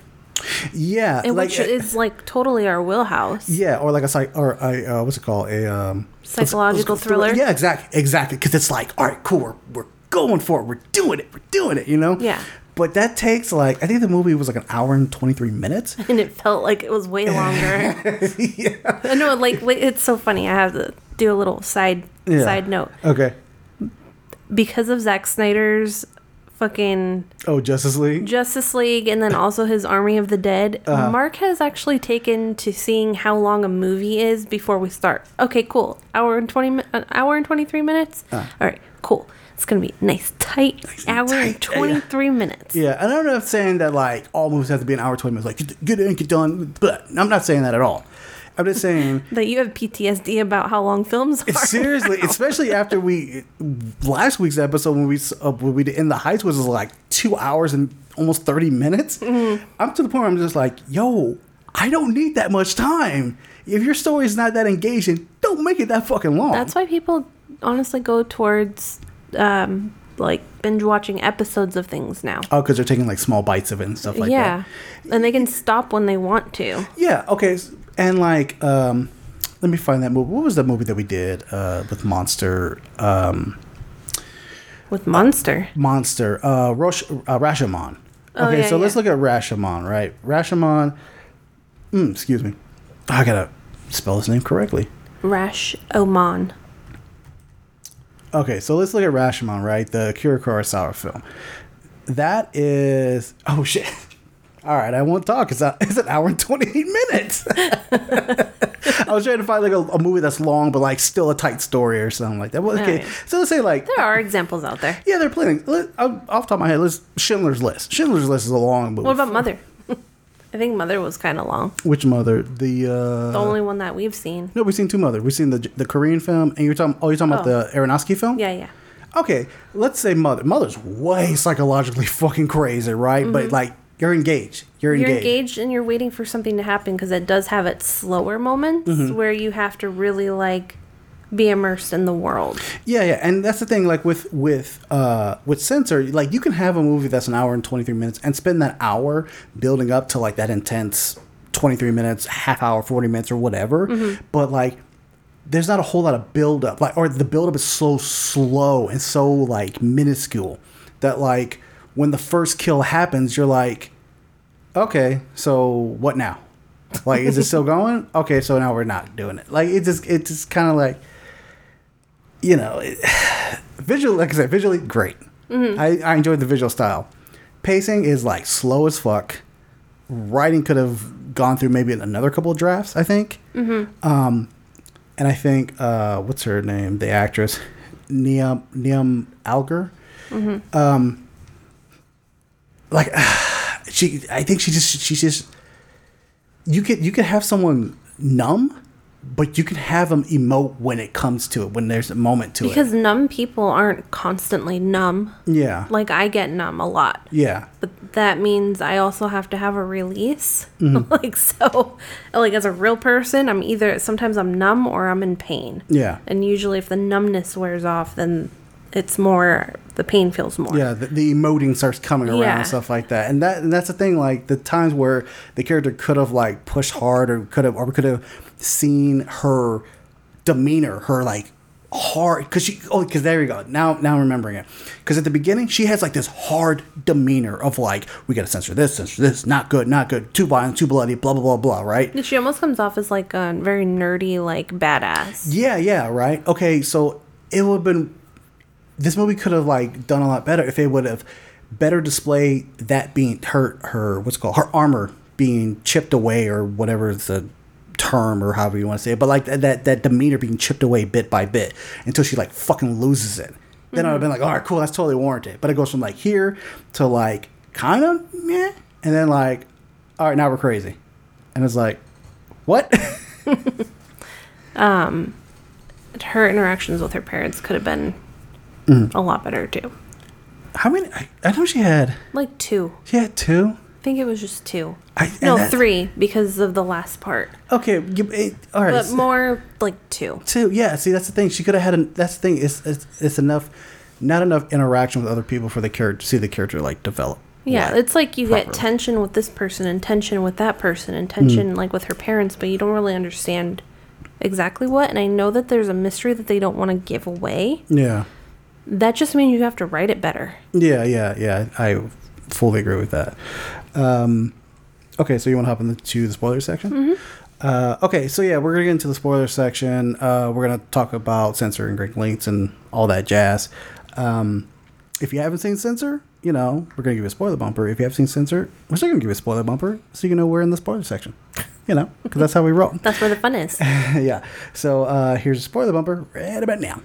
yeah, and like, which is like totally our wheelhouse. Yeah, or like a psych, or a uh, what's it called? A um, Psychological what's- what's- thriller? Yeah, exactly, exactly. Because it's like, all right, cool, we're, we're going for it, we're doing it, we're doing it. You know? Yeah. But that takes like I think the movie was like an hour and twenty three minutes. And it felt like it was way longer. I know, like wait, it's so funny. I have to do a little side Yeah. side note Okay. because of Zack Snyder's fucking Oh, Justice League. Justice League and then also his Army of the Dead. Uh-huh. Mark has actually taken to seeing how long a movie is before we start. Okay, cool. Hour and 20 mi- an hour and 23 minutes. Uh. All right, cool. It's going to be nice tight hour and 23 minutes. Yeah, and I'm not saying that like all movies have to be an hour twenty minutes. Like get, in, get done. But I'm not saying that at all. I'm just saying That you have PTSD about how long films are. seriously, especially after we last week's episode when we uh, when we did in the heights was like two hours and almost thirty minutes. I'm to the point where I'm just like, yo, I don't need that much time. If your story is not that engaging, don't make it that fucking long. That's why people honestly go towards um, like binge watching episodes of things now. oh, because they're taking like small bites of it and stuff like yeah. that. Yeah, and they can stop when they want to. Yeah. Okay. And like, um, let me find that movie. What was that movie that we did uh, with Monster? Um, With Monster. Monster. Uh, Rosh, uh, Rashomon. Oh, okay, yeah, so let's look at Rashomon, right? Rashomon. Mm, excuse me. I gotta spell his name correctly. Rash Oman. Okay, so let's look at Rashomon, right? The Akira Kurosawa film. That is. Oh shit. All right, I won't talk. It's, a, it's an hour and 28 minutes. I was trying to find like a, a movie that's long, but like still a tight story or something like that. Well, okay, Alright. so let's say like There are examples out there. yeah, they're playing. Let, off the top of my head, let's Schindler's List. Schindler's List is a long movie. What about Mother? I think Mother was kind of long. which mother? The uh, The only one that we've seen. no, we've seen two mother. We've seen the the Korean film, and you're talking. Oh, you're talking about Oh. the Aronofsky film. Yeah, yeah. Okay, let's say mother. Mother's way psychologically fucking crazy, right? But Mhm. like you're engaged. You're, engaged. You're engaged. engaged and you're waiting for something to happen because it does have its slower moments Mhm. where you have to really like be immersed in the world. Yeah, yeah, and that's the thing. Like with with uh with censor, like you can have a movie that's an hour and twenty three minutes, and spend that hour building up to like that intense twenty three minutes, half hour, forty minutes, or whatever. Mhm. But like, there's not a whole lot of build up. Like, or the build up is so slow and so like minuscule that like when the first kill happens, you're like, okay, so what now? Like, is it still going? Okay, so now we're not doing it. Like, it just it just kind of like you know, it, visually, like I said, visually great. Mhm. I, I enjoyed the visual style. Pacing is like slow as fuck. Writing could have gone through maybe another couple of drafts. I think. Mhm. Um, and I think uh, what's her name? The actress, Niamh Niamh Algar. Mhm. Um, like she, I think she just she's just you could you could have someone numb, but you can have them emote when it comes to it when there's a moment to it. Because numb people aren't constantly numb. Yeah, Like I get numb a lot. yeah, But that means I also have to have a release. Mhm. like so like as a real person, I'm either sometimes I'm numb or I'm in pain. yeah, And usually if the numbness wears off, then it's more the pain feels more. yeah. The, the emoting starts coming around Yeah. and stuff like that, and that and that's the thing. Like the times where the character could have like pushed hard, or could have, or could have seen her demeanor, her like hard because she oh because there you go. Now now I'm remembering it. Because at the beginning she has like this hard demeanor of like we gotta censor this censor this not good not good too violent too bloody blah blah blah blah right? She almost comes off as like a very nerdy, like badass. yeah yeah right? Okay so it would have been this movie could have like done a lot better if it would have better display that being her her what's it called her armor being chipped away or whatever the term or however you want to say it but like that that, that demeanor being chipped away bit by bit until she like fucking loses it then i'd have been like all right cool that's totally warranted but it goes from like here to like kind of yeah and then like all right now we're crazy and it's like what um, Her interactions with her parents could have been Mm-hmm. a lot better too. how many I, I know she had Like two. she had two think it was just two. I, No, three because of the last part. Okay, you, it, all right. But more like two. two. Yeah, see, that's the thing. She could have had. A, that's the thing. It's, it's it's enough, not enough interaction with other people for the character to see the character like develop. Yeah, Right. it's like you get tension with this person and tension with that person and tension mm. like with her parents, but you don't really understand exactly what. And I know that there's a mystery that they don't want to give away. Yeah, That just means you have to write it better. yeah, yeah, yeah. I fully agree with that. Um, okay, so you want to hop into the spoiler section? Mm-hmm. Uh, okay, so yeah, we're gonna get into the spoiler section. Uh, we're gonna talk about censor and great lengths and all that jazz. Um, if you haven't seen censor, you know we're gonna give you a spoiler bumper. If you have seen censor, we're still gonna give you a spoiler bumper, so you know we're in the spoiler section. You know, because that's how we roll. That's where the fun is. yeah. So uh, here's a spoiler bumper right about now.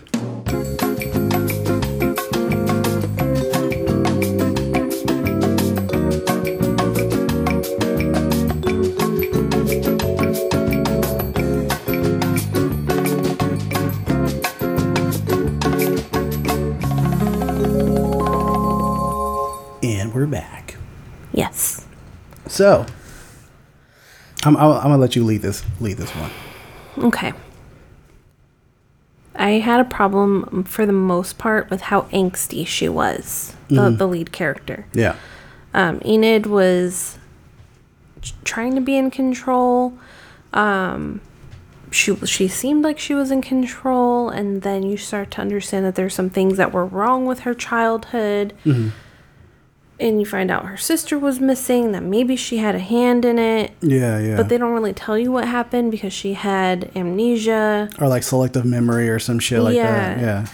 Yes. So, I'm, I'm, I'm gonna let you lead this lead this one. Okay. I had a problem for the most part with how angsty she was, the, the lead character. Yeah. Um, Enid was trying to be in control. Um, she she seemed like she was in control, and then you start to understand that there's some things that were wrong with her childhood. And you find out her sister was missing, that maybe she had a hand in it, Yeah, yeah. but they don't really tell you what happened because she had amnesia. or like selective memory or some shit like that. Yeah.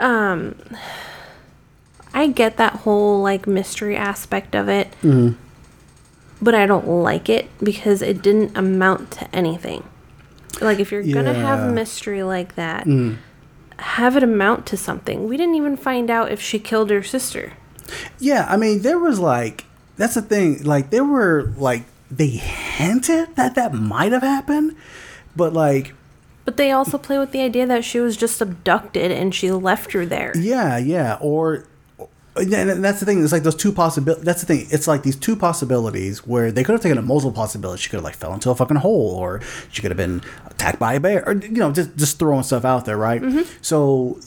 Yeah. Um, I get that whole like mystery aspect of it, mm-hmm. but I don't like it because it didn't amount to anything. Like if you're gonna Yeah. have mystery like that, mm. have it amount to something. We didn't even find out if she killed her sister. Yeah, I mean, there was like that's the thing. Like there were like they hinted that that might have happened, but like But they also play with the idea that she was just abducted and she left her there. yeah, yeah, or uh, yeah, and that's the thing. It's like those two possibilities. That's the thing. It's like these two possibilities where they could have taken a multiple possibility. She could have like fell into a fucking hole, or she could have been attacked by a bear, or you know, just just throwing stuff out there, right? Mm-hmm. So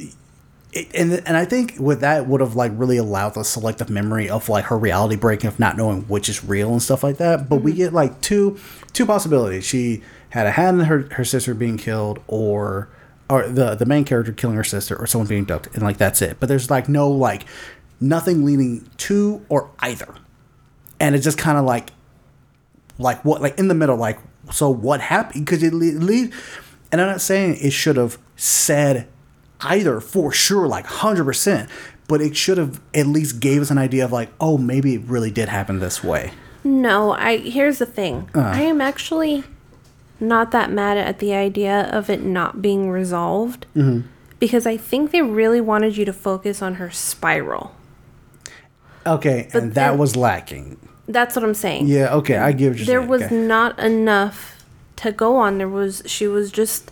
it, and and I think with that would have like really allowed the selective memory of like her reality breaking of not knowing which is real and stuff like that. But we mm-hmm. get like two two possibilities. She had a hand in her her sister being killed, or or the the main character killing her sister, or someone being abducted, and like that's it. But there's like no like nothing leaning to or either, and it's just kind of like like what like in the middle like so what happened because it le- lead and i'm not saying it should have said either for sure like 100% but it should have at least gave us an idea of like oh maybe it really did happen this way No, I here's the thing. Uh. I am actually not that mad at the idea of it not being resolved mm-hmm. because I think they really wanted you to focus on her spiral. okay and that was lacking That's what I'm saying. yeah okay i give you there was not enough to go on. There was she was just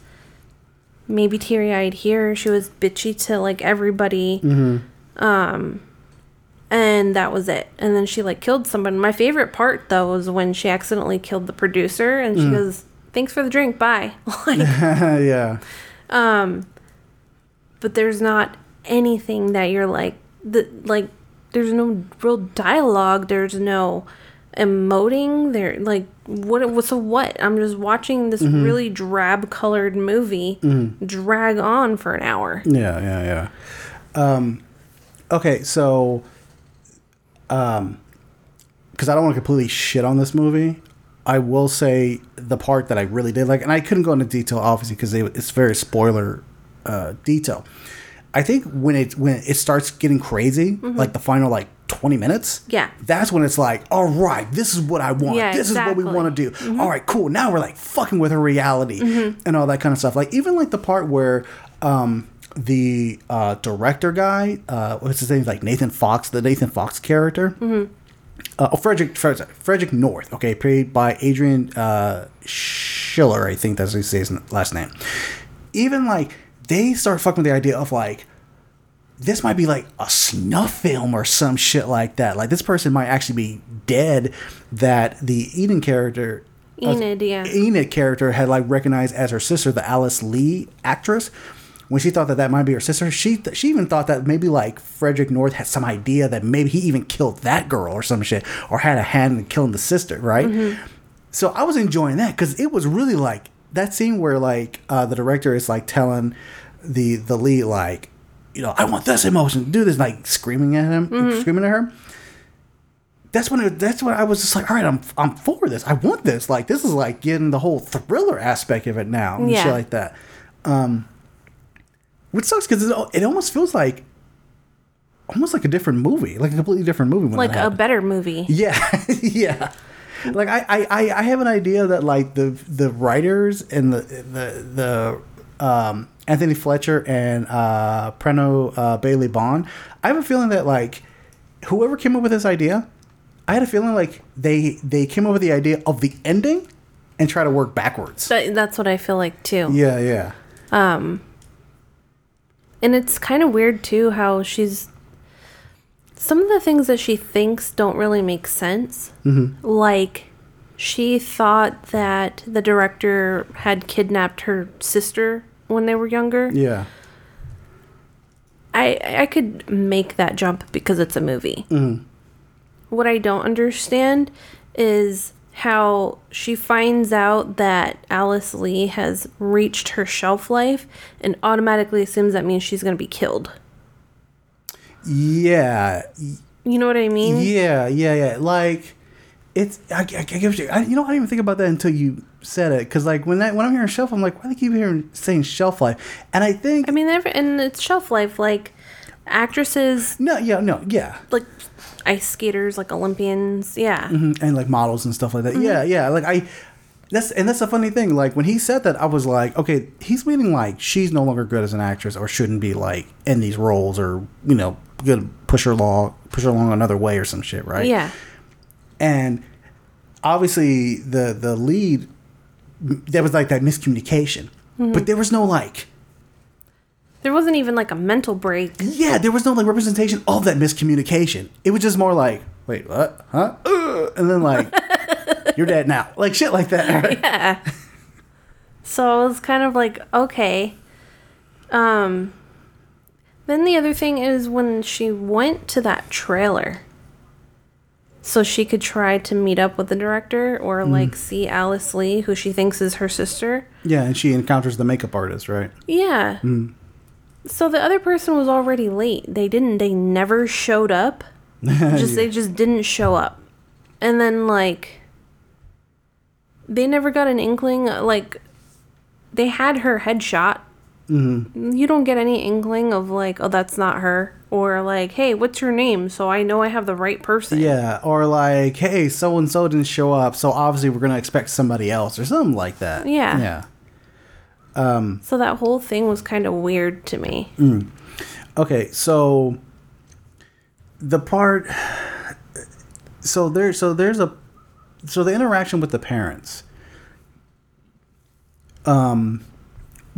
maybe teary eyed here. She was bitchy to like everybody. Um and that was it. And then she like killed someone. My favorite part though was when she accidentally killed the producer and she goes, Thanks for the drink, bye. like yeah Um, but there's not anything that you're like the like there's no real dialogue there's no emoting. They're like, what? So what? I'm just watching this Mm-hmm. really drab colored movie drag on for an hour. Yeah, yeah, yeah. Um, okay, so, um, because I don't want to completely shit on this movie, I will say the part that I really did like, and I couldn't go into detail obviously because it's very spoiler uh, detail. I think when it when it starts getting crazy, like the final like twenty minutes, Mm-hmm. Yeah. that's when it's like, all right, this is what I want. Yeah, this is what we want to do. All right, cool. Now we're like fucking with her reality Mm-hmm. and all that kind of stuff. Like even like the part where um the uh director guy, uh what's his name? Like Nathan Fox, the Nathan Fox character. Mm-hmm. Uh, oh, Frederick, Frederick Frederick North, okay, played by Adrian uh, Schiller, I think that's his last name. Even like they start fucking with the idea of like this might be like a snuff film or some shit like that. Like this person might actually be dead. That the Eden character, uh, Enid, yeah. Enid character had like recognized as her sister, the Alice Lee actress. When she thought that that might be her sister, she th- she even thought that maybe like Frederick North had some idea that maybe he even killed that girl or some shit, or had a hand in killing the sister, right? So I was enjoying that because it was really like that scene where like uh, the director is like telling the the lead like, you know, I want this emotion, do this, like screaming at him, screaming at her. That's when it, that's when I was just like, all right, I'm I'm for this. I want this. Like this is like getting the whole thriller aspect of it now and Yeah. shit like that. Um, which sucks because it, it almost feels like almost like a different movie, like a completely different movie. When Like a better movie. Yeah, yeah. Like I, I, I- have an idea that like the the writers and the the the um, Anthony Fletcher and uh, Prano uh, Bailey Bond. I have a feeling that like whoever came up with this idea, I had a feeling like they they came up with the idea of the ending and try to work backwards. That, that's what I feel like too. Yeah, yeah. Um, and it's kind of weird too how she's. Some of the things that she thinks don't really make sense. Mm-hmm. Like, she thought that the director had kidnapped her sister when they were younger. Yeah. I I could make that jump because it's a movie. What I don't understand is how she finds out that Alice Lee has reached her shelf life and automatically assumes that means she's going to be killed. Yeah. You know what I mean? Yeah, yeah, yeah. Like it's I, I, I give you, I, you know I didn't even think about that until you said it because like when that when I'm hearing shelf I'm like why do they keep hearing saying shelf life and I think I mean, and it's shelf life. Like actresses, no yeah no yeah like ice skaters, like Olympians. Yeah. Mhm, and like models and stuff like that yeah Mm-hmm. yeah like I that's and that's a funny thing like when he said that I was like okay he's meaning like she's no longer good as an actress or shouldn't be like in these roles or you know good push her along push her along another way or some shit right Yeah. and obviously the the lead there was like that miscommunication Mm-hmm. but there was no like There wasn't even like a mental break. yeah there was no like representation of that miscommunication it was just more like wait what huh Uh, and then like you're dead now like shit like that right? So it was kind of like, okay. Um then the other thing is when she went to that trailer so she could try to meet up with the director or mm. like see Alice Lee, who she thinks is her sister. yeah and she encounters the makeup artist right Yeah. Mm. So the other person was already late. They didn't they never showed up. Just they just didn't show up. And then like they never got an inkling like they had her headshot. Mm-hmm. You don't get any inkling of like, oh, that's not her, or like, hey, what's your name? So I know I have the right person. yeah or like hey so and so didn't show up so obviously we're gonna expect somebody else or something like that Yeah. yeah Um, So that whole thing was kind of weird to me. Okay, so the part so there so there's a so the interaction with the parents um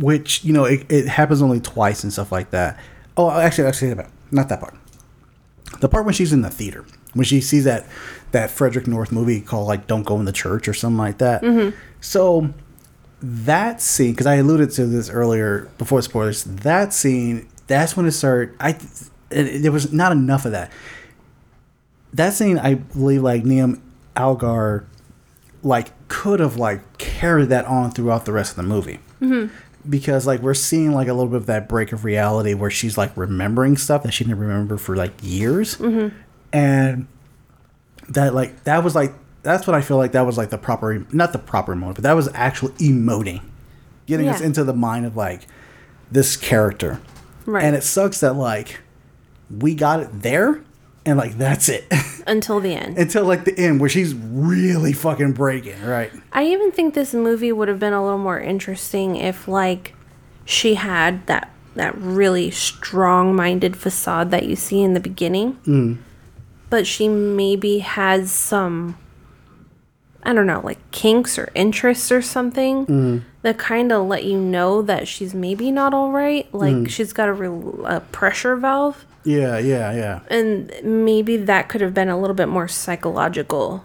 which you know it, it happens only twice and stuff like that. Oh actually actually not that part. The part when she's in the theater when she sees that that frederick north movie called like don't go in the church or something like that. So that scene because i alluded to this earlier before spoilers that scene that's when it started i it, there was not enough of that. That scene i believe like Niamh Algar like could have like carried that on throughout the rest of the movie. Mm-hmm. Because like we're seeing like a little bit of that break of reality where she's like remembering stuff that she didn't remember for like years, mm-hmm. and that like that was like that's what I feel like that was like the proper not the proper moment, but that was actual emoting, getting us into the mind of like this character, Right. and it sucks that like we got it there, and like that's it Until the end. until like the end where she's really fucking breaking, right? I even think this movie would have been a little more interesting if like she had that that really strong-minded facade that you see in the beginning. Mm. But she maybe has some I don't know, like kinks or interests or something mm. that kind of let you know that she's maybe not all right. Like mm. she's got a, real, a pressure valve, Yeah, yeah, yeah. and maybe that could have been a little bit more psychological.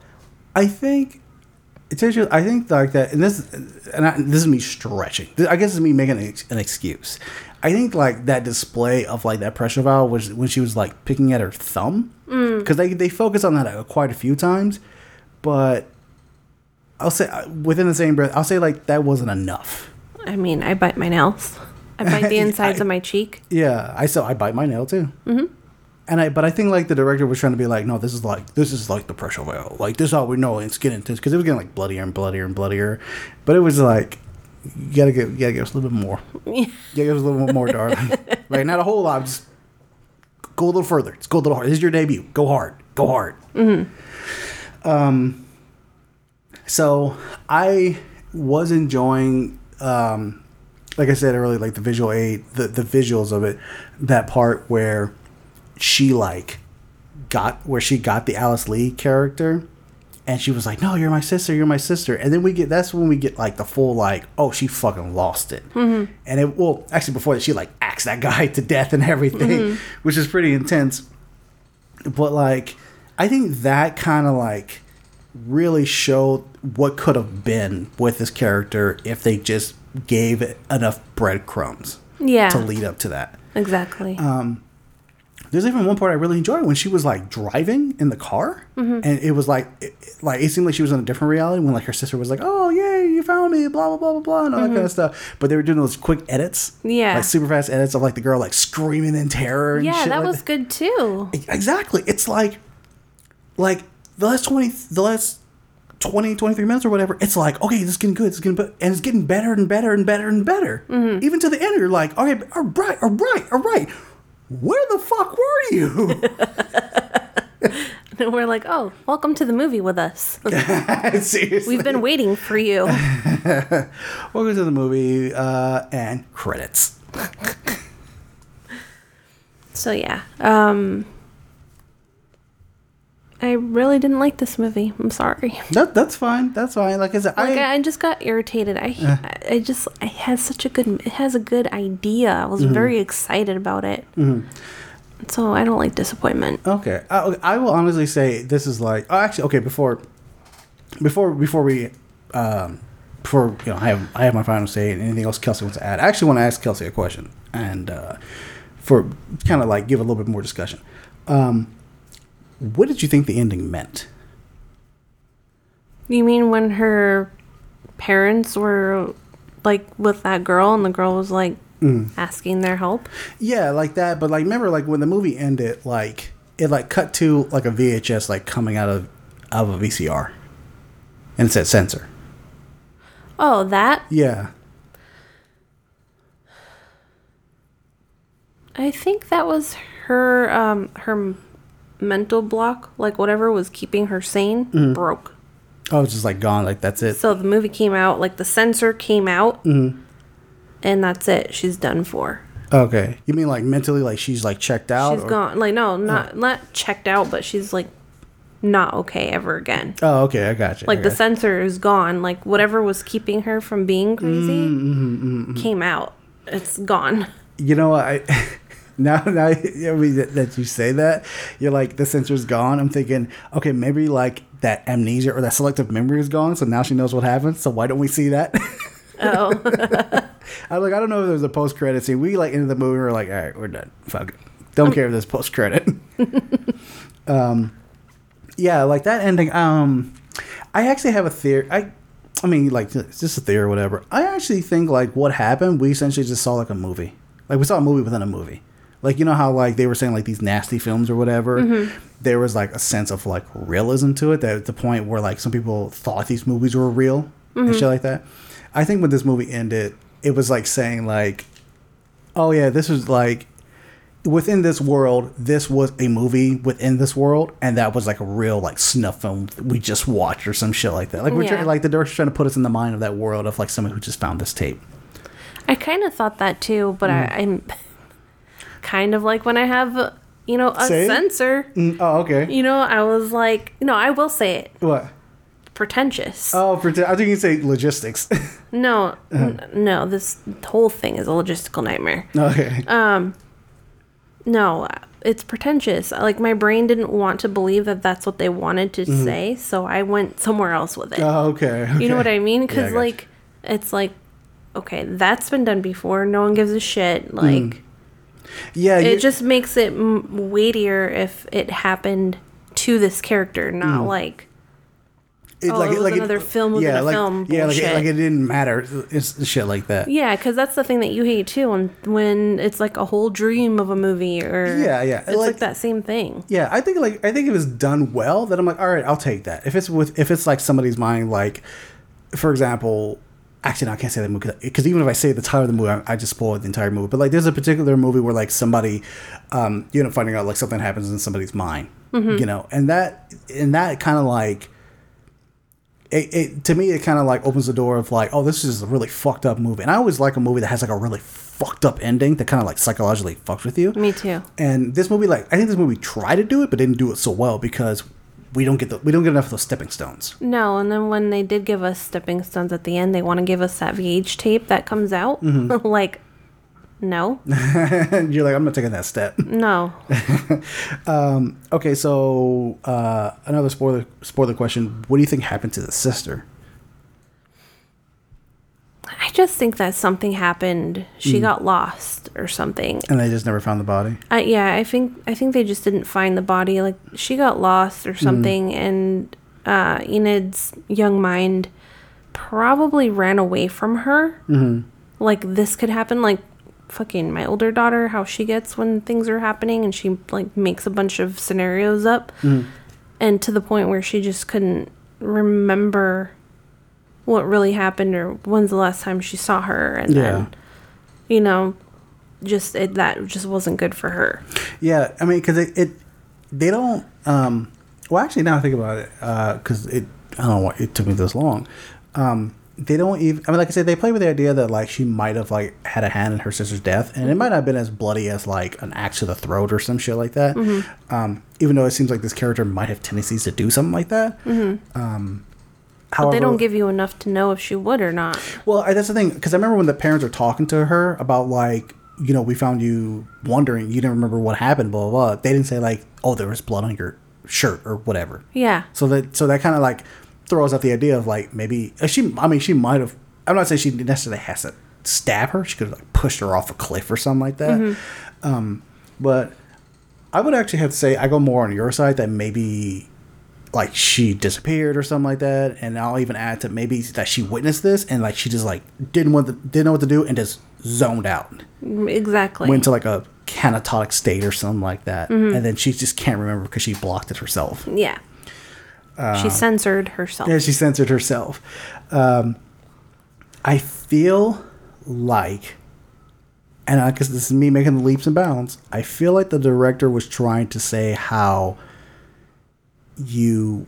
I think it's actually, I think like that, and this, and I, this is me stretching. I guess it's me making an, an excuse. I think like that display of like that pressure valve was when she was like picking at her thumb, because they they focus on that uh, quite a few times, but I'll say uh, within the same breath, I'll say like that wasn't enough. I mean, I bite my nails. I bite the insides of my cheek. Yeah, I still I bite my nail too. Mm-hmm. And I, but I think like the director was trying to be like, no, this is like this is like the pressure valve. Like this is how we know it's getting intense because it was getting like bloodier and bloodier and bloodier. But it was like you gotta get you gotta give us a little bit more. You gotta give us a little bit more, darling. like not a whole lot, just go a little further. Just go a little hard. This is your debut. Go hard. Go hard. Um. So I was enjoying um like I said earlier, like the visual aid, the, the visuals of it, that part where she like got where she got the Alice Lee character and she was like, No, you're my sister, you're my sister. And then we get that's when we get like the full like, oh, she fucking lost it. Mm-hmm. And it well, actually before that she like axed that guy to death and everything, mm-hmm. which is pretty intense. But like I think that kind of like really showed what could have been with this character if they just gave enough breadcrumbs Yeah, to lead up to that. exactly. Um, there's even one part I really enjoyed when she was like driving in the car, mm-hmm. and it was like, it, like it seemed like she was in a different reality when like her sister was like, "Oh yay, you found me," blah blah blah blah blah, and all that kind of mm-hmm. stuff. But they were doing those quick edits, Yeah. like super fast edits of like the girl like screaming in terror. And yeah, that like was good too. exactly it's like like the last 20 the last 20 23 minutes or whatever it's like okay this is getting good It's getting be- and it's getting better and better and better and better. Even to the end you're like okay all right all right all right. Where the fuck were you? And we're like, oh, welcome to the movie with us. seriously. We've been waiting for you. welcome to the movie uh and credits. So yeah, um, I really didn't like this movie. I'm sorry. that, that's fine that's fine like i said Like I, I, I just got irritated. I I just it has such a good it has a good idea. I was very excited about it. So I don't like disappointment. Okay, I, I will honestly say this is like. Oh, actually, okay. Before, before, before we, um, before you know, I have I have my final say. And anything else Kelsey wants to add? I actually want to ask Kelsey a question, and uh, for kind of like give a little bit more discussion. Um, what did you think the ending meant? You mean when her parents were like with that girl and the girl was like asking their help? Yeah, like that. But like, remember, like when the movie ended, like it like cut to like a VHS like coming out of out of a VCR, and it said censor. Oh, that? Yeah. I think that was her um her mental block, like whatever was keeping her sane, mm-hmm. broke. Oh, it's just like gone. Like that's it. So the movie came out, like the censor came out, mm-hmm. and that's it. She's done for. Okay. You mean like mentally, like she's like checked out? She's or- gone. Like no, oh. not not checked out, but she's like not okay ever again. Oh, okay. I got you. Like I the censor is gone. Like whatever was keeping her from being crazy Mm-hmm, mm-hmm came out. It's gone. You know, I now now I mean that, you say that you're like the sensor's gone. I'm thinking, okay, maybe like that amnesia or that selective memory is gone, so now she knows what happened. So why don't we see that? Oh, I like I don't know if there's a post credit scene. We like into the movie. We're like, all right, we're done. Fuck it. Don't care if there's post credit. um, yeah, like that ending. Um, I actually have a theory. I, I mean, like it's just a theory or whatever. I actually think like what happened. We essentially just saw like a movie. Like we saw a movie within a movie. Like you know how like they were saying like these nasty films or whatever. Mm-hmm. There was like a sense of like realism to it. That at the point where like some people thought these movies were real and Mm-hmm. shit like that. I think when this movie ended, it was like saying like, oh yeah, this was like within this world, this was a movie within this world, and that was like a real like snuff film we just watched or some shit like that. Like we're Yeah. trying, like the director's trying to put us in the mind of that world of like someone who just found this tape. I kind of thought that too, but Mm. I, I'm kind of like when I have, you know, a Say censor. Mm, oh, okay. You know, I was like, no, I will say it. What? Pretentious. Oh, for I think you say logistics. no, Uh-huh. n- no, this whole thing is a logistical nightmare. okay. Um. No, it's pretentious. Like my brain didn't want to believe that that's what they wanted to say, so I went somewhere else with it. Mm-hmm. oh, okay. You know what. I mean? Because got like, it's like, okay, that's been done before. No one gives a shit. Like, Yeah, it just makes it m- weightier if it happened to this character, not mm. like it, oh, it was another film within a like, film Yeah, like it, like it didn't matter. It's shit like that. yeah, because that's the thing that you hate too, when when it's like a whole dream of a movie or Yeah, yeah, it's like, like- that same thing. Yeah, I think like I think if it's done well, then I'm like, all right, I'll take that. If it's with if it's like somebody's mind, like for example, actually, no, I can't say that movie because even if I say the title of the movie, I, I just spoil the entire movie. But like, there's a particular movie where like somebody, um, you know, finding out like something happens in somebody's mind, you know, and that and that kind of like. It, it to me it kind of like opens the door of like oh this is a really fucked up movie and I always like a movie that has like a really fucked up ending that kind of like psychologically fucks with you Me too. and this movie, like I think this movie tried to do it, but didn't do it so well because we don't get the we don't get enough of those stepping stones. No, and then when they did give us stepping stones at the end, they want to give us that VH tape that comes out. Mm-hmm. like, no, you're like, I'm not taking that step. no. okay, so uh, another spoiler spoiler question: What do you think happened to the sister? I just think that something happened. Mm. She got lost or something. And they just never found the body. I, yeah, I think I think they just didn't find the body. Like she got lost Mm. or something, and uh, Enid's young mind probably ran away from her. Mm-hmm. Like this could happen. Like fucking my older daughter, how she gets when things are happening, and she like makes a bunch of scenarios up, Mm-hmm. and to the point where she just couldn't remember what really happened or when's the last time she saw her, and Yeah. then you know just it, that just wasn't good for her. Yeah, I mean, because it, it they don't. Um, well, actually, now I think about it, because it I don't know why it took me this long. Um, they don't even. I mean, like I said, they play with the idea that like she might have like had a hand in her sister's death, and it might not have been as bloody as like an axe to the throat or some shit like that. Um, even though it seems like this character might have tendencies to do something like that. Um, But they don't give you enough to know if she would or not. well, that's the thing because I remember when the parents were talking to her about like, you know, we found you wondering, you didn't remember what happened, blah blah. blah. They didn't say like, oh, there was blood on your shirt or whatever. Yeah. So that so that kind of like throws out the idea of like maybe uh, she. I mean, she might have. I'm not saying she necessarily has to stab her. She could have like pushed her off a cliff or something like that. Um, but I would actually have to say I go more on your side that maybe like she disappeared or something like that, and I'll even add to maybe that she witnessed this and like she just like didn't want to, didn't know what to do and just zoned out, mm, Exactly. went to like a catatonic state or something like that, mm-hmm. and then she just can't remember because she blocked it herself. yeah. she um, censored herself. Yeah, she censored herself. Um, I feel like, and I guess this is me making the leaps and bounds. I feel like the director was trying to say how you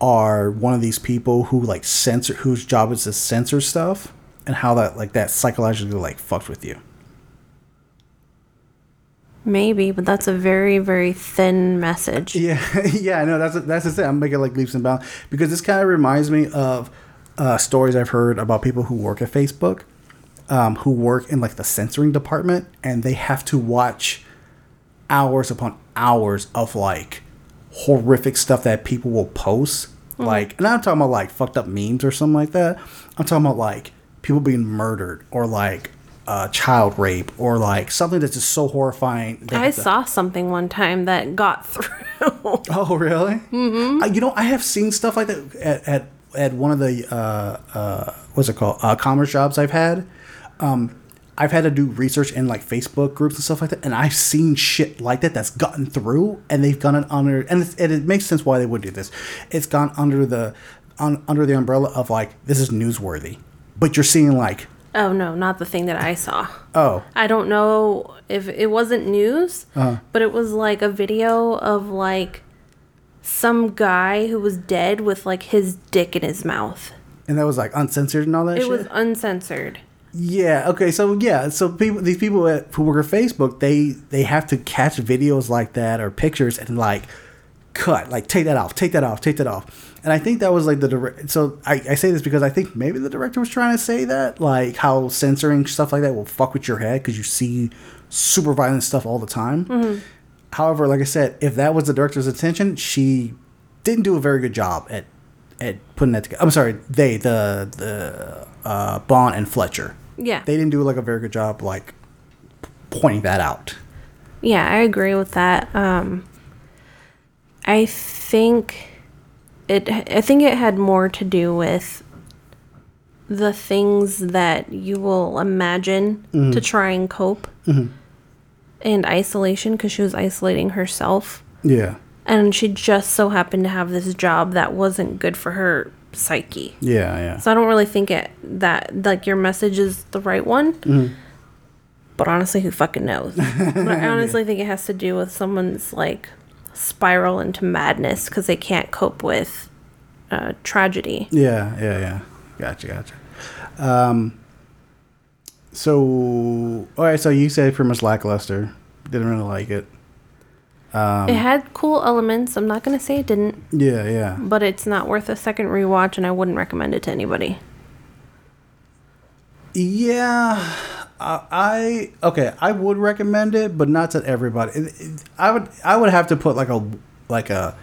are one of these people who like censor, whose job is to censor stuff, and how that like that psychologically like fucked with you. Maybe, but that's a very, very thin message. Yeah, yeah, no, that's that's the thing. I'm making like leaps and bounds because this kind of reminds me of uh, stories I've heard about people who work at Facebook, um, who work in like the censoring department, and they have to watch hours upon hours of like horrific stuff that people will post. Like, and I'm talking about like fucked up memes or something like that. I'm talking about like people being murdered or like uh, child rape or like something that's just so horrifying. I to- saw something one time that got through. Oh, really? Mm-hmm. you know, I have seen stuff like that at at, at one of the uh, uh, what's it called uh, commerce jobs I've had. Um, I've had to do research in like Facebook groups and stuff like that, and I've seen shit like that that's gotten through, and they've gone it under, and, it's, and it makes sense why they would do this. It's gone under the on, under the umbrella of like this is newsworthy, but you're seeing like Oh no, not the thing that I saw. oh I don't know if it wasn't news, Uh-huh. but it was like a video of like some guy who was dead with like his dick in his mouth. and that was like uncensored and all that It shit. was uncensored. Yeah. Okay. So yeah. So people, these people at, who work at Facebook, they they have to catch videos like that or pictures and like cut, like take that off, take that off, take that off. And I think that was like the direct. So I, I say this because I think maybe the director was trying to say that, like how censoring stuff like that will fuck with your head because you see super violent stuff all the time. Mm-hmm. However, like I said, if that was the director's intention, she didn't do a very good job at at putting that together. I'm sorry, they the the uh, Bond and Fletcher. Yeah. They didn't do like a very good job like pointing that out. Yeah, I agree with that. Um, I think it. I think it had more to do with the things that you will imagine to try and cope, and isolation because she was isolating herself, Yeah. and she just so happened to have this job that wasn't good for her psyche. Yeah, yeah. So I don't really think it that like your message is the right one. But honestly, who fucking knows? but I honestly think it has to do with someone's like spiral into madness because they can't cope with uh, tragedy. Yeah, yeah, yeah. Gotcha, gotcha. Um, so, all right. So you said pretty much lackluster. Didn't really like it. It had cool elements. I'm not gonna say it didn't, Yeah, yeah. but it's not worth a second rewatch, and I wouldn't recommend it to anybody. Yeah, uh, I okay. I would recommend it, but not to everybody. It- it- I would I would have to put like a like a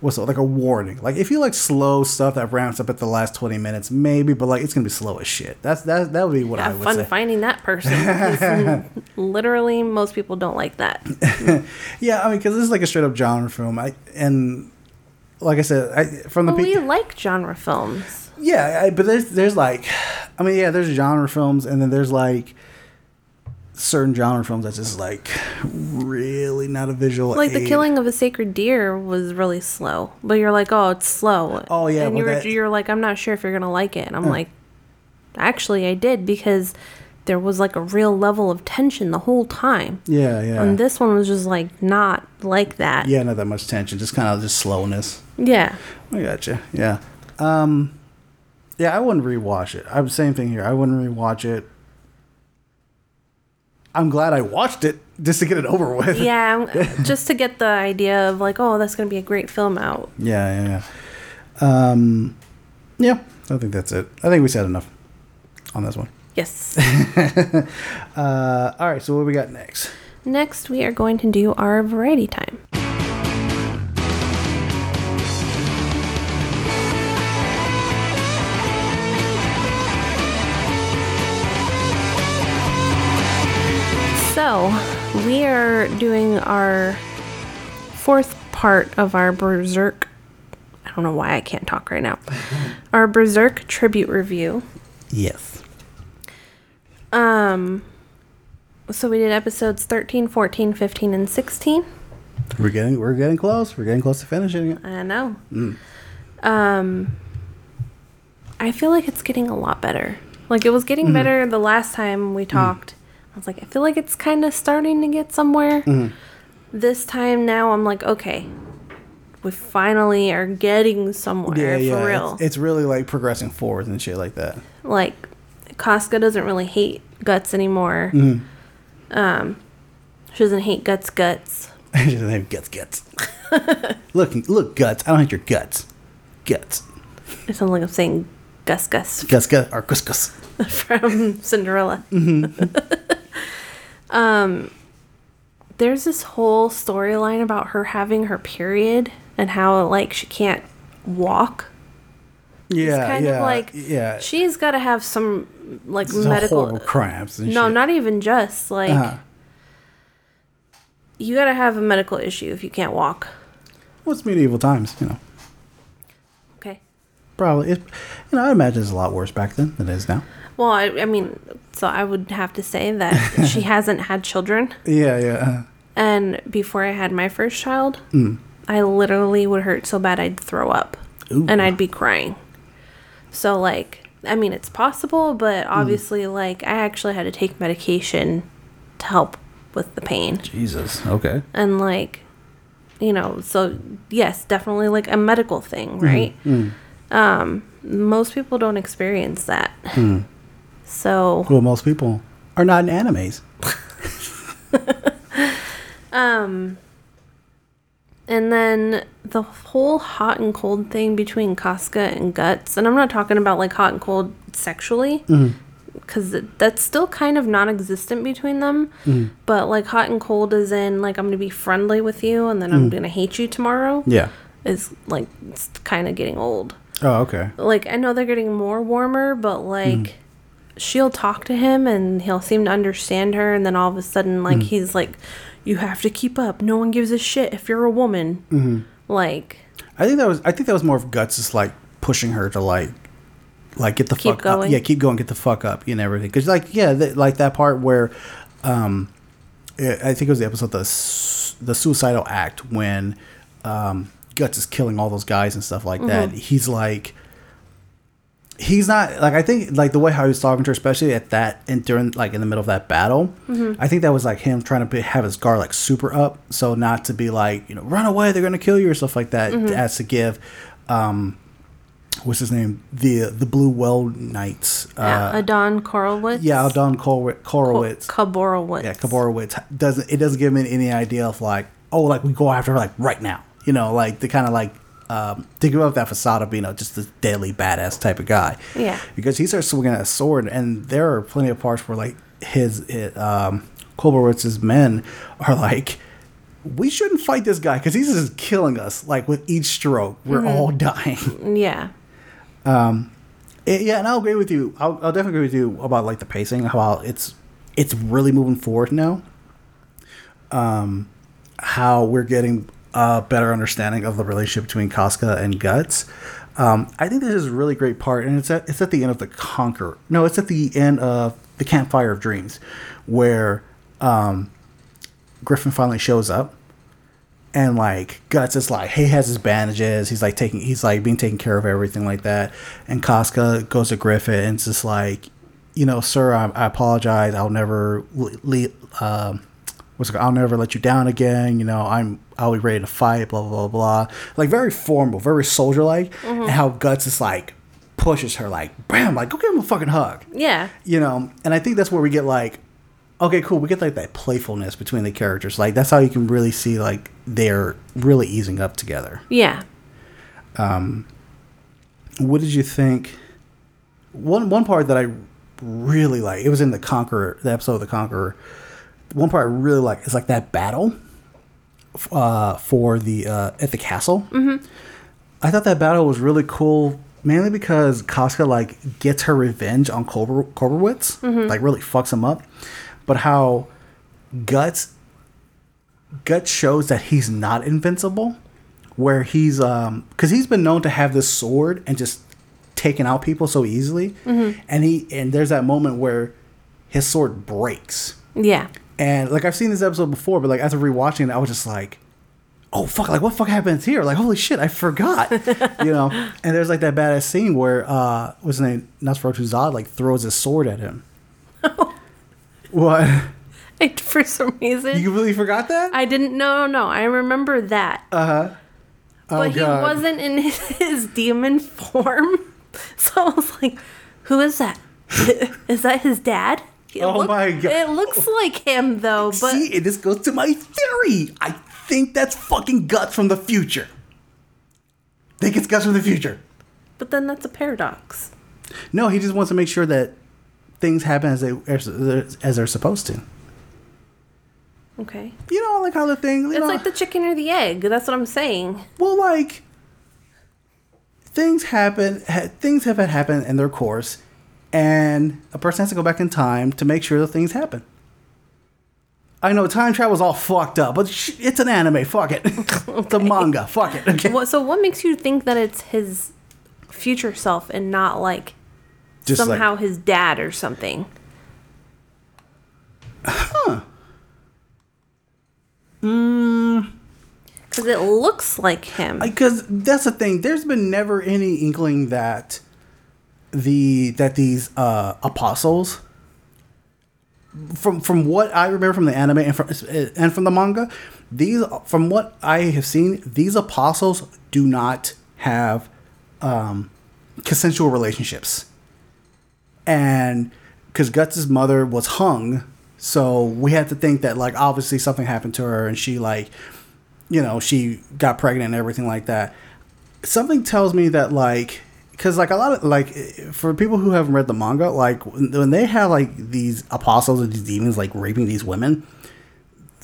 what's it, like a warning. Like if you like slow stuff that ramps up at the last twenty minutes, maybe, but like it's gonna be slow as shit. That's that that would be what I Have would fun say. finding that person. literally, most people don't like that. Yeah, I mean, because this is like a straight up genre film. I and like I said, I from the But we pe- like genre films. yeah, I, but there's there's like, I mean, yeah, there's genre films, and then there's like certain genre films that's just like really not a visual. Like the killing of a sacred deer was really slow, but you're like, oh, it's slow. Oh, yeah, and you're that- you're like, I'm not sure if you're gonna like it, and I'm like, actually, I did because there was like a real level of tension the whole time, Yeah, yeah, and this one was just like not like that. yeah, not that much tension, just kind of just slowness. Yeah. I gotcha. Yeah, um, yeah, I wouldn't rewatch it. I'm same thing here. I wouldn't rewatch it. I'm glad I watched it just to get it over with. Yeah, just to get the idea of like, oh, that's gonna be a great film out. Yeah, yeah, yeah. Um, yeah, I think that's it. I think we said enough on this one. Yes. Uh, all right, so what we got next? Next, we are going to do our variety time. So, we are doing our fourth part of our Berserk. I don't know why I can't talk right now. Our Berserk tribute review. Yes. Um, so we did episodes 13, 14, 15, and 16. We're getting we're getting close. We're getting close to finishing it. I know. Um, I feel like it's getting a lot better. Like it was getting better the last time we talked. I was like, I feel like it's kind of starting to get somewhere. Mm-hmm. This time now, I'm like, okay, we finally are getting somewhere for real. It's, it's really like progressing forward and shit like that. like Casca doesn't really hate guts anymore. Mm-hmm. Um, she doesn't hate guts guts. she doesn't hate guts, guts. look, look, guts. I don't hate your guts. Guts, It sounds like I'm saying Gus Gus guts, guts, or gus, gus. from Cinderella. Mm-hmm. Um, there's this whole storyline about her having her period and how like she can't walk. Yeah, It's kind yeah, of like yeah. she's got to have some like Some medical cramps. No, shit. not even just like Uh-huh. you got to have a medical issue if you can't walk. Well, it's medieval times, you know. Probably, it, you know, I imagine it's a lot worse back then than it is now. Well, I, I mean, so I would have to say that she hasn't had children. Yeah, yeah. And before I had my first child, Mm. I literally would hurt so bad I'd throw up Ooh. and I'd be crying. So, like, I mean, it's possible, Mm. but obviously, like, I actually had to take medication to help with the pain. Jesus. Okay. And, like, you know, so yes, definitely like a medical thing, right? Mm. Um, most people don't experience that. Hmm. So, Well, most people are not in animes. Um, and then the whole hot and cold thing between Casca and Guts, and I'm not talking about like hot and cold sexually, because that's still kind of non-existent between them. Mhm. But like hot and cold is in like I'm gonna be friendly with you, and then I'm Mhm. gonna hate you tomorrow. Yeah. is like it's kind of getting old. Oh, okay. Like I know they're getting more warmer, but like she'll talk to him and he'll seem to understand her, and then all of a sudden like Mm. he's like, "You have to keep up. No one gives a shit if you're a woman." hmm Like I think that was. I think that was more of guts, just like pushing her to like, like get the fuck up. Yeah, keep going, get the fuck up, and everything. Because like, yeah, th- like that part where, um, I think it was the episode the the suicidal act when, um, guts is killing all those guys and stuff like that. Mhm. He's like. He's not like I think like the way how he was talking to her, especially at that and during like in the middle of that battle. Mhm. I think that was like him trying to be, have his guard like super up, so not to be like you know run away, they're gonna kill you or stuff like that. Mhm. As to give, um, what's his name, the the Blue Whale Knights. yeah, Uh, Adon Korowitz. yeah, Don Korowitz. Korowitz. Kaborowitz. Yeah, Kaborowitz doesn't it doesn't give me any idea of like oh like we go after her like right now you know like to kind of like um, to give up that facade of being you know, just this deadly badass type of guy Yeah. because he starts swinging a sword and there are plenty of parts where like his, his um Kolberowitz's men are like we shouldn't fight this guy because he's just killing us like with each stroke we're Mhm. all dying Yeah. um, it- yeah, and I'll agree with you. I'll, I'll definitely agree with you about like the pacing. How it's it's really moving forward now. Um, how we're getting a better understanding of the relationship between Casca and Guts. Um, I think this is a really great part, and it's at it's at the end of the Conquer. No, it's at the end of the Campfire of Dreams, where um, Griffith finally shows up and like guts is like he has his bandages he's like taking he's like being taken care of everything like that and Casca goes to griffith and it's just like you know sir i, I apologize i'll never le- um what's it i'll never let you down again you know i'm i'll be ready to fight blah blah blah blah. Like very formal very soldier like Mhm. and how guts is like pushes her like bam like go give him a fucking hug. Yeah. you know and i think that's where we get like okay cool we get like that playfulness between the characters. Like that's how you can really see like they're really easing up together. Yeah. um what did you think? One one part that i really like it was in the conqueror the episode of the conqueror. One part i really like is like that battle uh for the uh at the castle Mm-hmm. I thought that battle was really cool, mainly because Casca like gets her revenge on Kolber- Kolberwitz, Mhm. like really fucks him up. But how Guts Guts shows that he's not invincible, where he's um because he's been known to have this sword and just taking out people so easily, Mhm. and he and there's that moment where his sword breaks. Yeah. And like I've seen this episode before, but like after rewatching it, I was just like, "Oh fuck! Like what fuck happens here? Like holy shit, I forgot." you know. And there's like that badass scene where uh, what's his name? Nosferatu Zod like throws his sword at him. what? I, for some reason. You completely forgot that? I didn't. No, no, no. I remember that. Uh huh. Oh but he wasn't in his, his demon form. So I was like, who is that? Is that his dad? It Oh my God. It looks like him though, but See, this goes to my theory. I think that's fucking guts from the future. Think it's guts from the future. but then that's a paradox. No, he just wants to make sure that things happen as they as, as they're supposed to. Okay. You know, like how the thing. It's know, like the chicken or the egg. That's what I'm saying. Well, like things happen, ha- things have had happened in their course, and a person has to go back in time to make sure that things happen. I know time travel's all fucked up, but sh- it's an anime. Fuck it. it's a manga. Fuck it. Okay. What, so what makes you think that it's his future self and not like Just like- somehow his dad or something? Huh. Mm. Because it looks like him. because that's the thing there's been never any inkling that the that these uh apostles from from what i remember from the anime and from and from the manga these from what i have seen these apostles do not have um consensual relationships. And because guts's mother was hung so we had to think that like obviously something happened to her and she like you know she got pregnant and everything like that. Something tells me that like because like a lot of like for people who haven't read the manga like when they have like these apostles and these demons like raping these women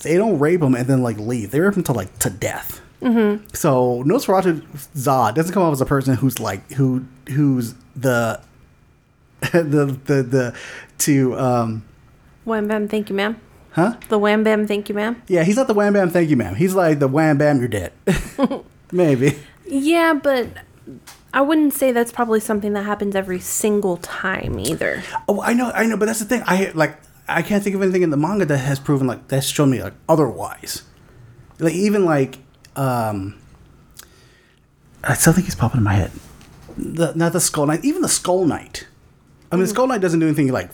they don't rape them and then like leave they rape them to like to death Mm-hmm. so Nosferatu Zod doesn't come off as a person who's like who who's the the the the to um Wham bam, thank you, ma'am. huh The wham bam, thank you, ma'am. yeah he's not the wham bam thank you ma'am he's like the wham bam you're dead maybe Yeah, but I wouldn't say that's probably something that happens every single time either. Oh, I know, I know, but that's the thing. I like, I can't think of anything in the manga that has proven like that's shown me like otherwise. Like even like, um, something keeps popping in my head. The, not the Skull Knight, even the Skull Knight. I mean, the Skull Knight doesn't do anything like,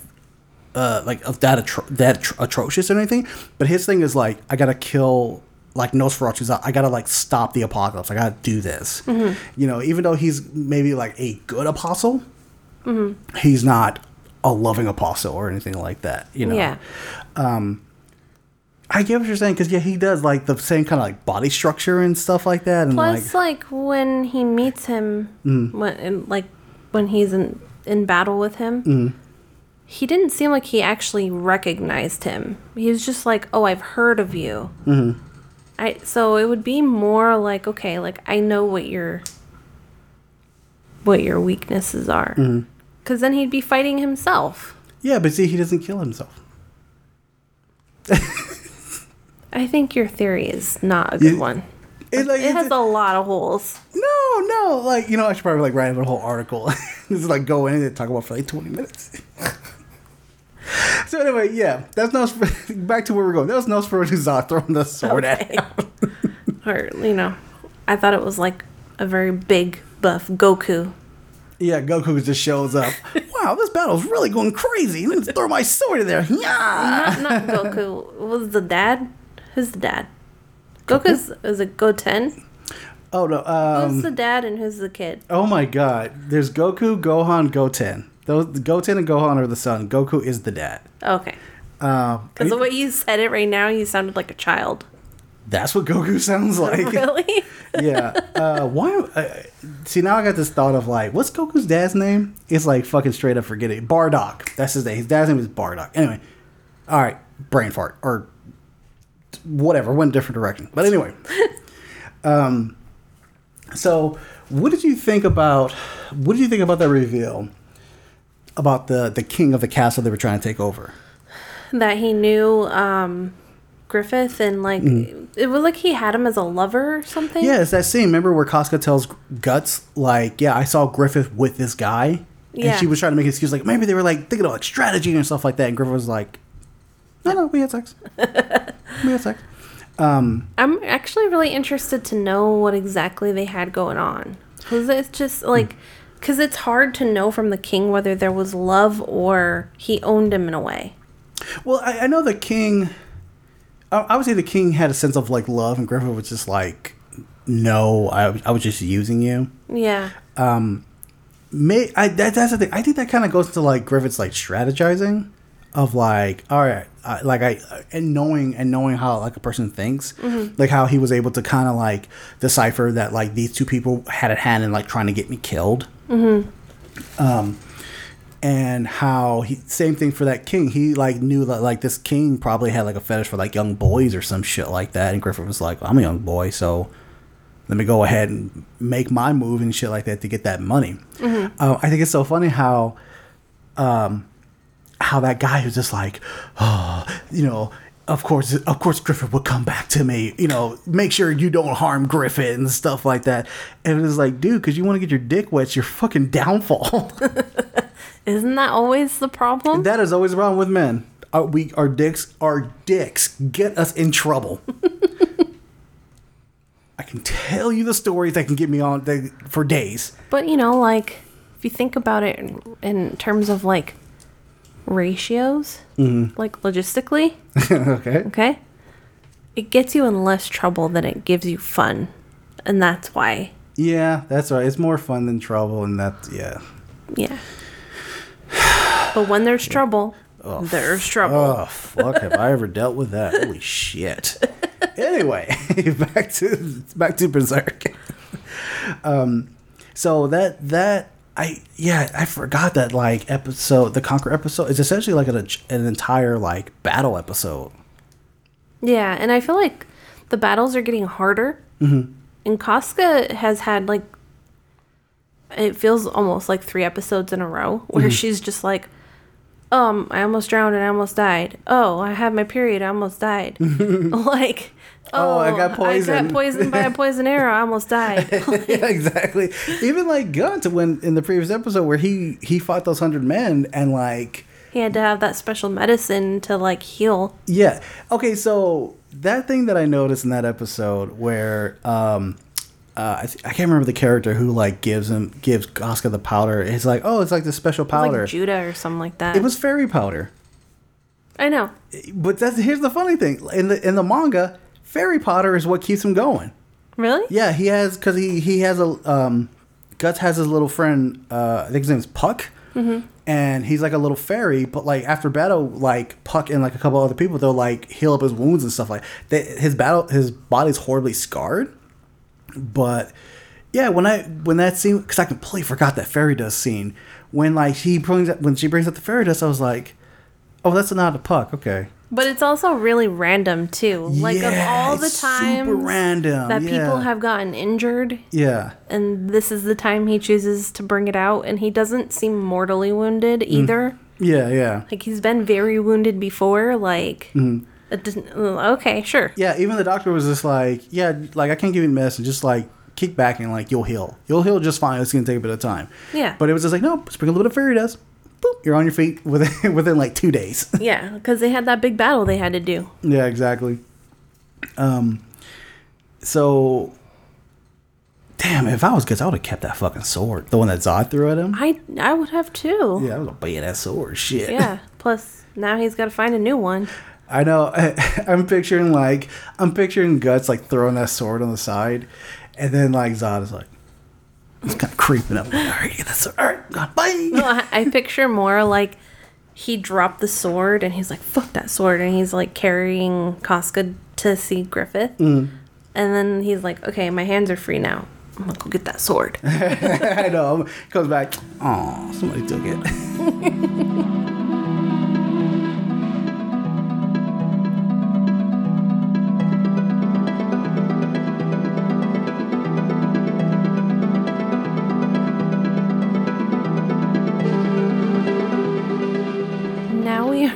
uh, like of that atro- that atro- atrocious or anything. But his thing is like, I gotta kill like Nosferatu's. I gotta like stop the apocalypse. I gotta do this. Mhm. You know, even though he's maybe like a good apostle, hmm he's not a loving apostle or anything like that. You know. Yeah. Um, I get what you're saying because yeah, he does like the same kind of like body structure and stuff like that, and Plus, like like, when he meets him, Mm. when like when he's in in battle with him, mm, he didn't seem like he actually recognized him. He was just like, "Oh, I've heard of you." mhm. I so it would be more like, okay, like I know what your what your weaknesses are, Mhm. because then he'd be fighting himself. yeah, but see, he doesn't kill himself. I think your theory is not a good You- one. It, like, it has a lot of holes. No, no, like you know, I should probably like write a whole article. Just like go in and talk about for like twenty minutes. so anyway, yeah, that's no back to where we're going. That was Nosferatu Zod throwing the sword at him. Or you know, I thought it was like a very big buff Goku. Yeah, Goku just shows up. wow, this battle's really going crazy. Let me throw my sword in there. Yeah. Not not Goku. Was the dad? Who's the dad? Goku's is it Goten? Oh no. who's the Um, dad and who's the kid? oh my God. There's Goku, Gohan, Goten. Those Goten and Gohan are the son. Goku is the dad. Okay. Um, Because the way you said it right now, you sounded like a child. that's what Goku sounds like. really? yeah. Uh, why? Uh, see, now I got this thought of like, what's Goku's dad's name? It's like fucking straight up forgetting. Bardock. That's his name. His dad's name is Bardock. Anyway, all right, brain fart or whatever. Went a different direction. But anyway, um, so what did you think about? What did you think about that reveal about the the king of the castle they were trying to take over? that he knew um, Griffith and like Mm. it was like he had him as a lover or something. Yeah, it's that scene. Remember where Casca tells Guts, like, yeah, I saw Griffith with this guy. Yeah. And she was trying to make an excuse, like, maybe they were like thinking of like strategy and stuff like that. And Griffith was like, no, no, we had sex. we had sex. Um, I'm actually really interested to know what exactly they had going on. Because it's just like, because it's hard to know from the king whether there was love or he owned him in a way. well, I, I know the king, I would say the king had a sense of like love, and Griffith was just like, no, I, I was just using you. Yeah. um may I that, that's the thing. I think that kind of goes into like Griffith's like strategizing of like all right, I, like I and knowing and knowing how like a person thinks, Mhm. like how he was able to kind of like decipher that like these two people had a hand in like trying to get me killed. Mm-hmm. Um, and how he same thing for that king. He like knew that like this king probably had like a fetish for like young boys or some shit like that. And Griffith was like, I'm a young boy, so let me go ahead and make my move and shit like that to get that money. Mhm. Uh, I think it's so funny how, um, how that guy who's just like, oh, you know, of course, of course, Griffith would come back to me. You know, make sure you don't harm Griffith and stuff like that. And it was like, dude, because you want to get your dick wet, it's your fucking downfall. Isn't that always the problem? that is always the problem with men. Our, we, our dicks, our dicks get us in trouble. I can tell you the stories that can get me on they, for days. But you know, like if you think about it in, in terms of like ratios, like logistically, okay. okay, it gets you in less trouble than it gives you fun, and that's why. Yeah, that's right. It's more fun than trouble, and that's yeah. Yeah. But when there's trouble, there's trouble. Oh fuck! Have I ever dealt with that? Holy shit! Anyway, back to back to Berserk. um, so that that I yeah I forgot that like episode the Conquer episode is essentially like an, an entire like battle episode. Yeah, and I feel like the battles are getting harder. Mm-hmm. And Casca has had like it feels almost like three episodes in a row where Mm-hmm. she's just like, um, I almost drowned and I almost died. Oh, I had my period, I almost died. like, Oh, I got poisoned. I got poisoned by a poison arrow. I almost died. yeah, exactly. Even like Guts when in the previous episode where he he fought those hundred men and like he had to have that special medicine to like heal. Yeah. Okay, so that thing that I noticed in that episode where um uh, I, th- I can't remember the character who like gives him gives Oscar the powder. It's like, oh, it's like the special powder. like Judeau or something like that. it was fairy powder. I know. But that's here's the funny thing in the in the manga, fairy Potter is what keeps him going. Really? Yeah, he has because he he has a um, Guts has his little friend. Uh, I think his name's Puck, and he's like a little fairy. But like after battle, like Puck and like a couple other people, they'll like heal up his wounds and stuff like. They, his battle, his body's horribly scarred, but yeah, when I when that scene, because I completely forgot that fairy dust scene. When like she brings up, when she brings up the fairy dust, I was like, oh, that's not a Puck. Okay. But it's also really random too. Like of all the times random, that yeah. people have gotten injured Yeah. and this is the time he chooses to bring it out and he doesn't seem mortally wounded either. Yeah. Yeah. Like he's been very wounded before like it doesn't, uh, okay, sure. Yeah, even the doctor was just like, yeah, like I can't give you medicine, just like kick back and like you'll heal. You'll heal just fine. It's gonna take a bit of time. Yeah. But it was just like, no, sprinkle a little bit of fairy dust. Boop, you're on your feet within within like two days. Yeah, cuz they had that big battle they had to do. yeah, exactly. Um so Damn, if I was Guts, I would have kept that fucking sword. The one that Zod threw at him. I I would have too. Yeah, that was a bad ass sword. Shit. Yeah. Plus now he's got to find a new one. I know. I'm picturing like I'm picturing Guts like throwing that sword on the side, and then like Zod is like, he's kind of creeping up. Like, all right, get that sword. All right, God, bye. No, I, I picture more like he dropped the sword and he's like, fuck that sword. And he's like carrying Casca to see Griffith. Mm. And then he's like, okay, my hands are free now. I'm gonna go get that sword. I know. Comes back. Oh, somebody took it.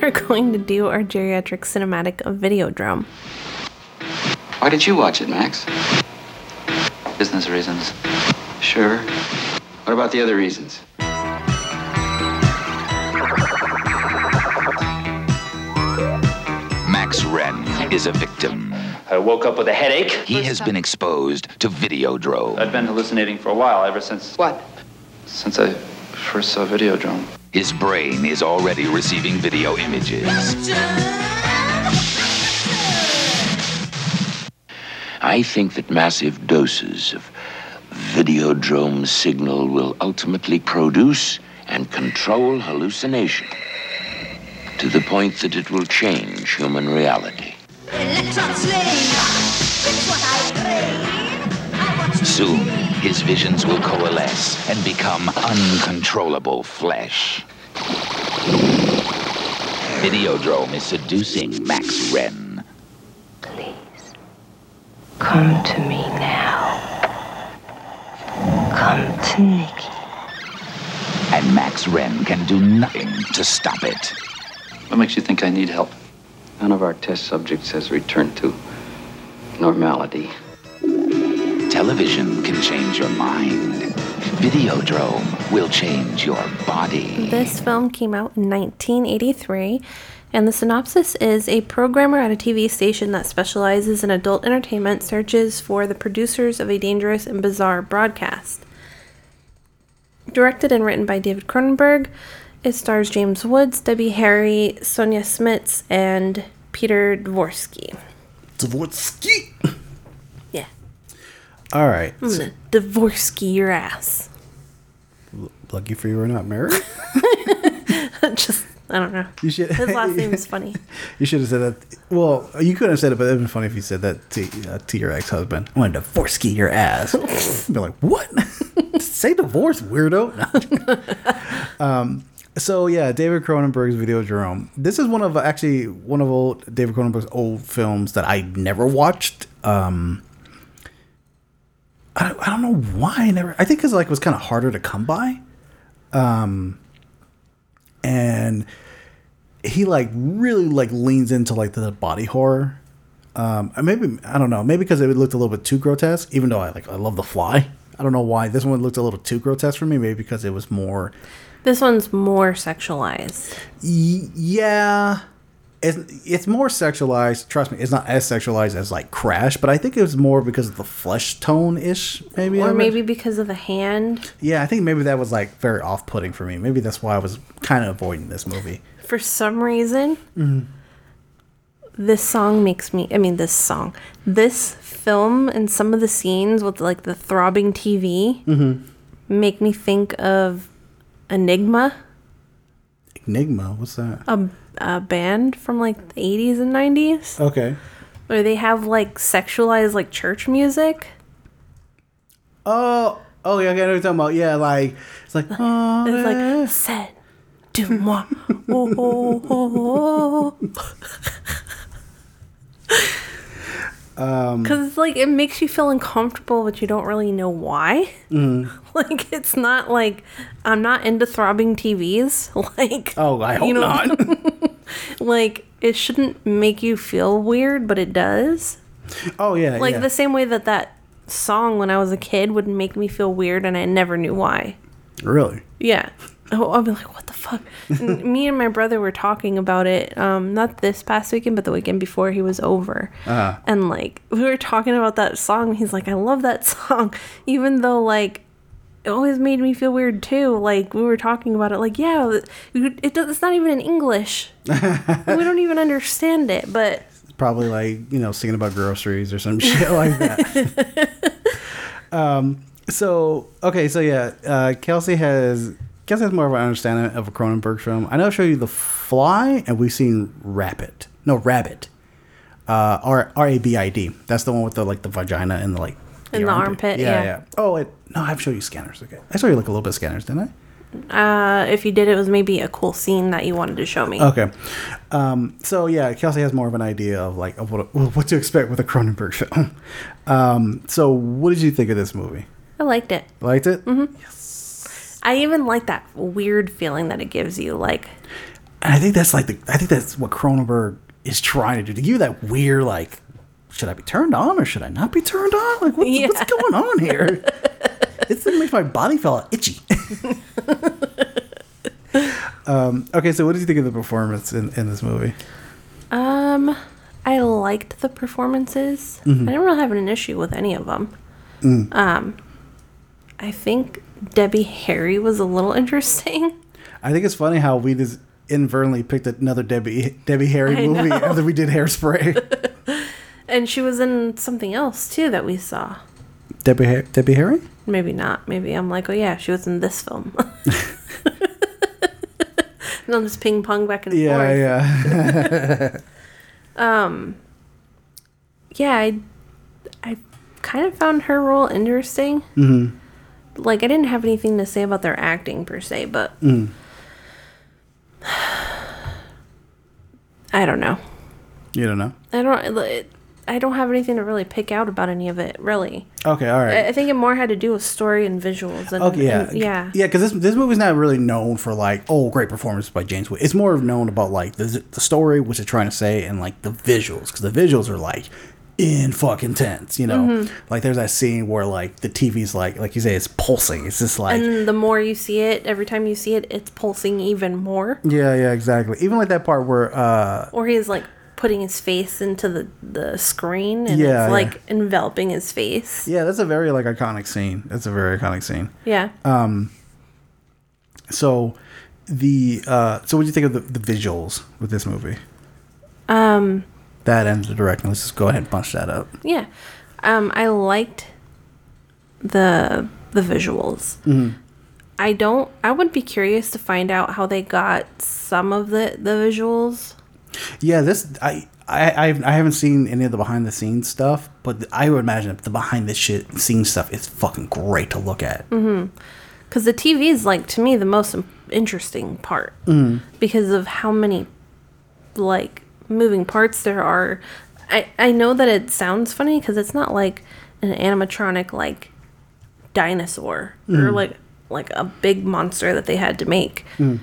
are going to do our geriatric cinematic of Videodrome. Why did you watch it, Max? Business reasons. Sure. What about the other reasons? Max Renn is a victim. I woke up with a headache. He has been exposed to Videodrome. I've been hallucinating for a while, ever since. What? Since I first saw Videodrome. His brain is already receiving video images. I think that massive doses of Videodrome signal will ultimately produce and control hallucination to the point that it will change human reality. Soon, his visions will coalesce and become uncontrollable flesh. Videodrome is seducing Max Renn. Please, come to me now. Come to Nikki. And Max Renn can do nothing to stop it. What makes you think I need help? None of our test subjects has returned to normality. Television can change your mind. Videodrome will change your body. This film came out in 1983, and the synopsis is a programmer at a TV station that specializes in adult entertainment searches for the producers of a dangerous and bizarre broadcast. Directed and written by David Cronenberg, it stars James Woods, Debbie Harry, Sonja Smits, and Peter Dvorsky. Dvorsky. All right. I'm gonna Dvorsky your ass. Lucky for you, we're not married. Just, I don't know. You should. His last name is funny. You should have said that. Well, you couldn't have said it, but it'd been funny if you said that to, uh, to your ex husband. I want to divorce your ass. Be like, what? Say divorce, weirdo. Um. So yeah, David Cronenberg's Videodrome. This is one of actually one of old David Cronenberg's old films that I never watched. Um. I, I don't know why I never. I think because like it was kind of harder to come by. Um. And he like really like leans into like the body horror. Um, maybe I don't know, maybe because it looked a little bit too grotesque. Even though I like I love The Fly, I don't know why this one looked a little too grotesque for me. Maybe because it was more, This one's more sexualized. y- yeah, it's it's more sexualized. Trust me, it's not as sexualized as like Crash, but I think it was more because of the flesh tone ish. Maybe or maybe because of the hand. yeah, I think maybe that was like very off putting for me. Maybe that's why I was kind of avoiding this movie. For some reason, Mhm. this song makes me. I mean, this song, this film, and some of the scenes with like the throbbing TV Mm-hmm. make me think of Enigma, Enigma, what's that? a, a band from like the 80s and 90s, Okay. where they have like sexualized like church music. Oh, oh yeah, I know what you're talking about. Yeah, like it's like oh, It's like said, du moi, oh, oh, oh, oh. oh. um, Because it's like it makes you feel uncomfortable, but you don't really know why. mm, Like it's not like I'm not into throbbing TVs. Like oh, I hope not. like it shouldn't make you feel weird, but it does. oh yeah, Like yeah. the same way that that song when I was a kid would make me feel weird, and I never knew why. really. Yeah. Oh, I'll be like, what the fuck? And me and my brother were talking about it, um, not this past weekend, but the weekend before he was over. Uh-huh. And like, we were talking about that song. He's like, I love that song, even though like, it always made me feel weird too. Like we were talking about it, like, yeah, it, it does, it's not even in English. we don't even understand it, but Probably like you know singing about groceries or some shit like that. um. So okay. So yeah, uh, Kelsey has Kelsey that's more of an understanding of a Cronenberg film. I know I showed you The Fly, and we've seen Rabbit. No, Rabbit. Uh, R R A B I D. That's the one with the like the vagina and the like. In the armpit, yeah. yeah. Oh, it, no, I've showed you scanners. Okay, I saw you look a little bit of scanners, didn't I? uh, if you did, it was maybe a cool scene that you wanted to show me. Okay. Um, so yeah, Kelsey has more of an idea of like of what what to expect with a Cronenberg film. Um, so what did you think of this movie? I liked it. Liked it? Mm-hmm. Yes. I even like that weird feeling that it gives you. Like, And I think that's like the I think that's what Cronenberg is trying to do to give you that weird like, should I be turned on or should I not be turned on? Like what's, what's going on here? It's it makes my body feel itchy. um, okay, so what did you think of the performance in, in this movie? um, I liked the performances. Mhm. I didn't really have an issue with any of them. Mm. Um, I think Debbie Harry was a little interesting. I think it's funny how we just inadvertently picked another Debbie Debbie Harry I movie know. after we did Hairspray. And she was in something else too that we saw. Debbie Ha- Debbie Harry? Maybe not. Maybe I'm like, oh yeah, she was in this film. and I'll just ping pong back and Yeah, forth. yeah. um, yeah, I, I kind of found her role interesting. hmm Like, I didn't have anything to say about their acting per se, but Mm. I don't know. You don't know. I don't. I don't have anything to really pick out about any of it. Really, Okay, all right. I, I think it more had to do with story and visuals. And, Okay, yeah, and- yeah. yeah. Because this this movie's not really known for like oh great performance by James Wood. It's more of known about like the the story, which they're trying to say, and like the visuals. Because the visuals are like in fucking tense. You know, Mhm. like there's that scene where like the TV's like like you say it's pulsing. It's just like and the more you see it, every time you see it, it's pulsing even more. yeah, yeah, exactly. Even like that part where uh Or he's like putting his face into the the screen, and Yeah, it's yeah. like enveloping his face. yeah, that's a very like iconic scene. That's a very iconic scene. Yeah. Um. So the uh so what do you think of the, the visuals with this movie? Um. That and the directing. Let's just go ahead and punch that up. Yeah. Um. I liked the the visuals. Mhm. I don't. I would be curious to find out how they got some of the the visuals. Yeah, this I I I've, I haven't seen any of the behind the scenes stuff, but I would imagine the behind the shit scene stuff is fucking great to look at. Mm-hmm. Because the TV is like to me the most interesting part Mhm. because of how many like moving parts there are. I I know that it sounds funny because it's not like an animatronic like dinosaur or Mhm. like like a big monster that they had to make. Mm.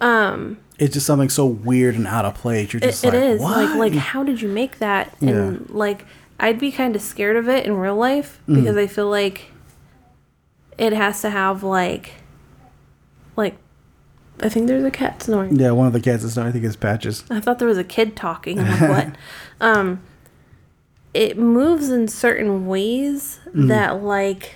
Um, It's just something so weird and out of place. You're just it like, is what? like like how did you make that? And like I'd be kind of scared of it in real life because I feel like it has to have like like I think there's a cat snoring. yeah, one of the cats is snoring. I think it's Patches. I thought there was a kid talking. I'm like, what? um, it moves in certain ways Mhm. that like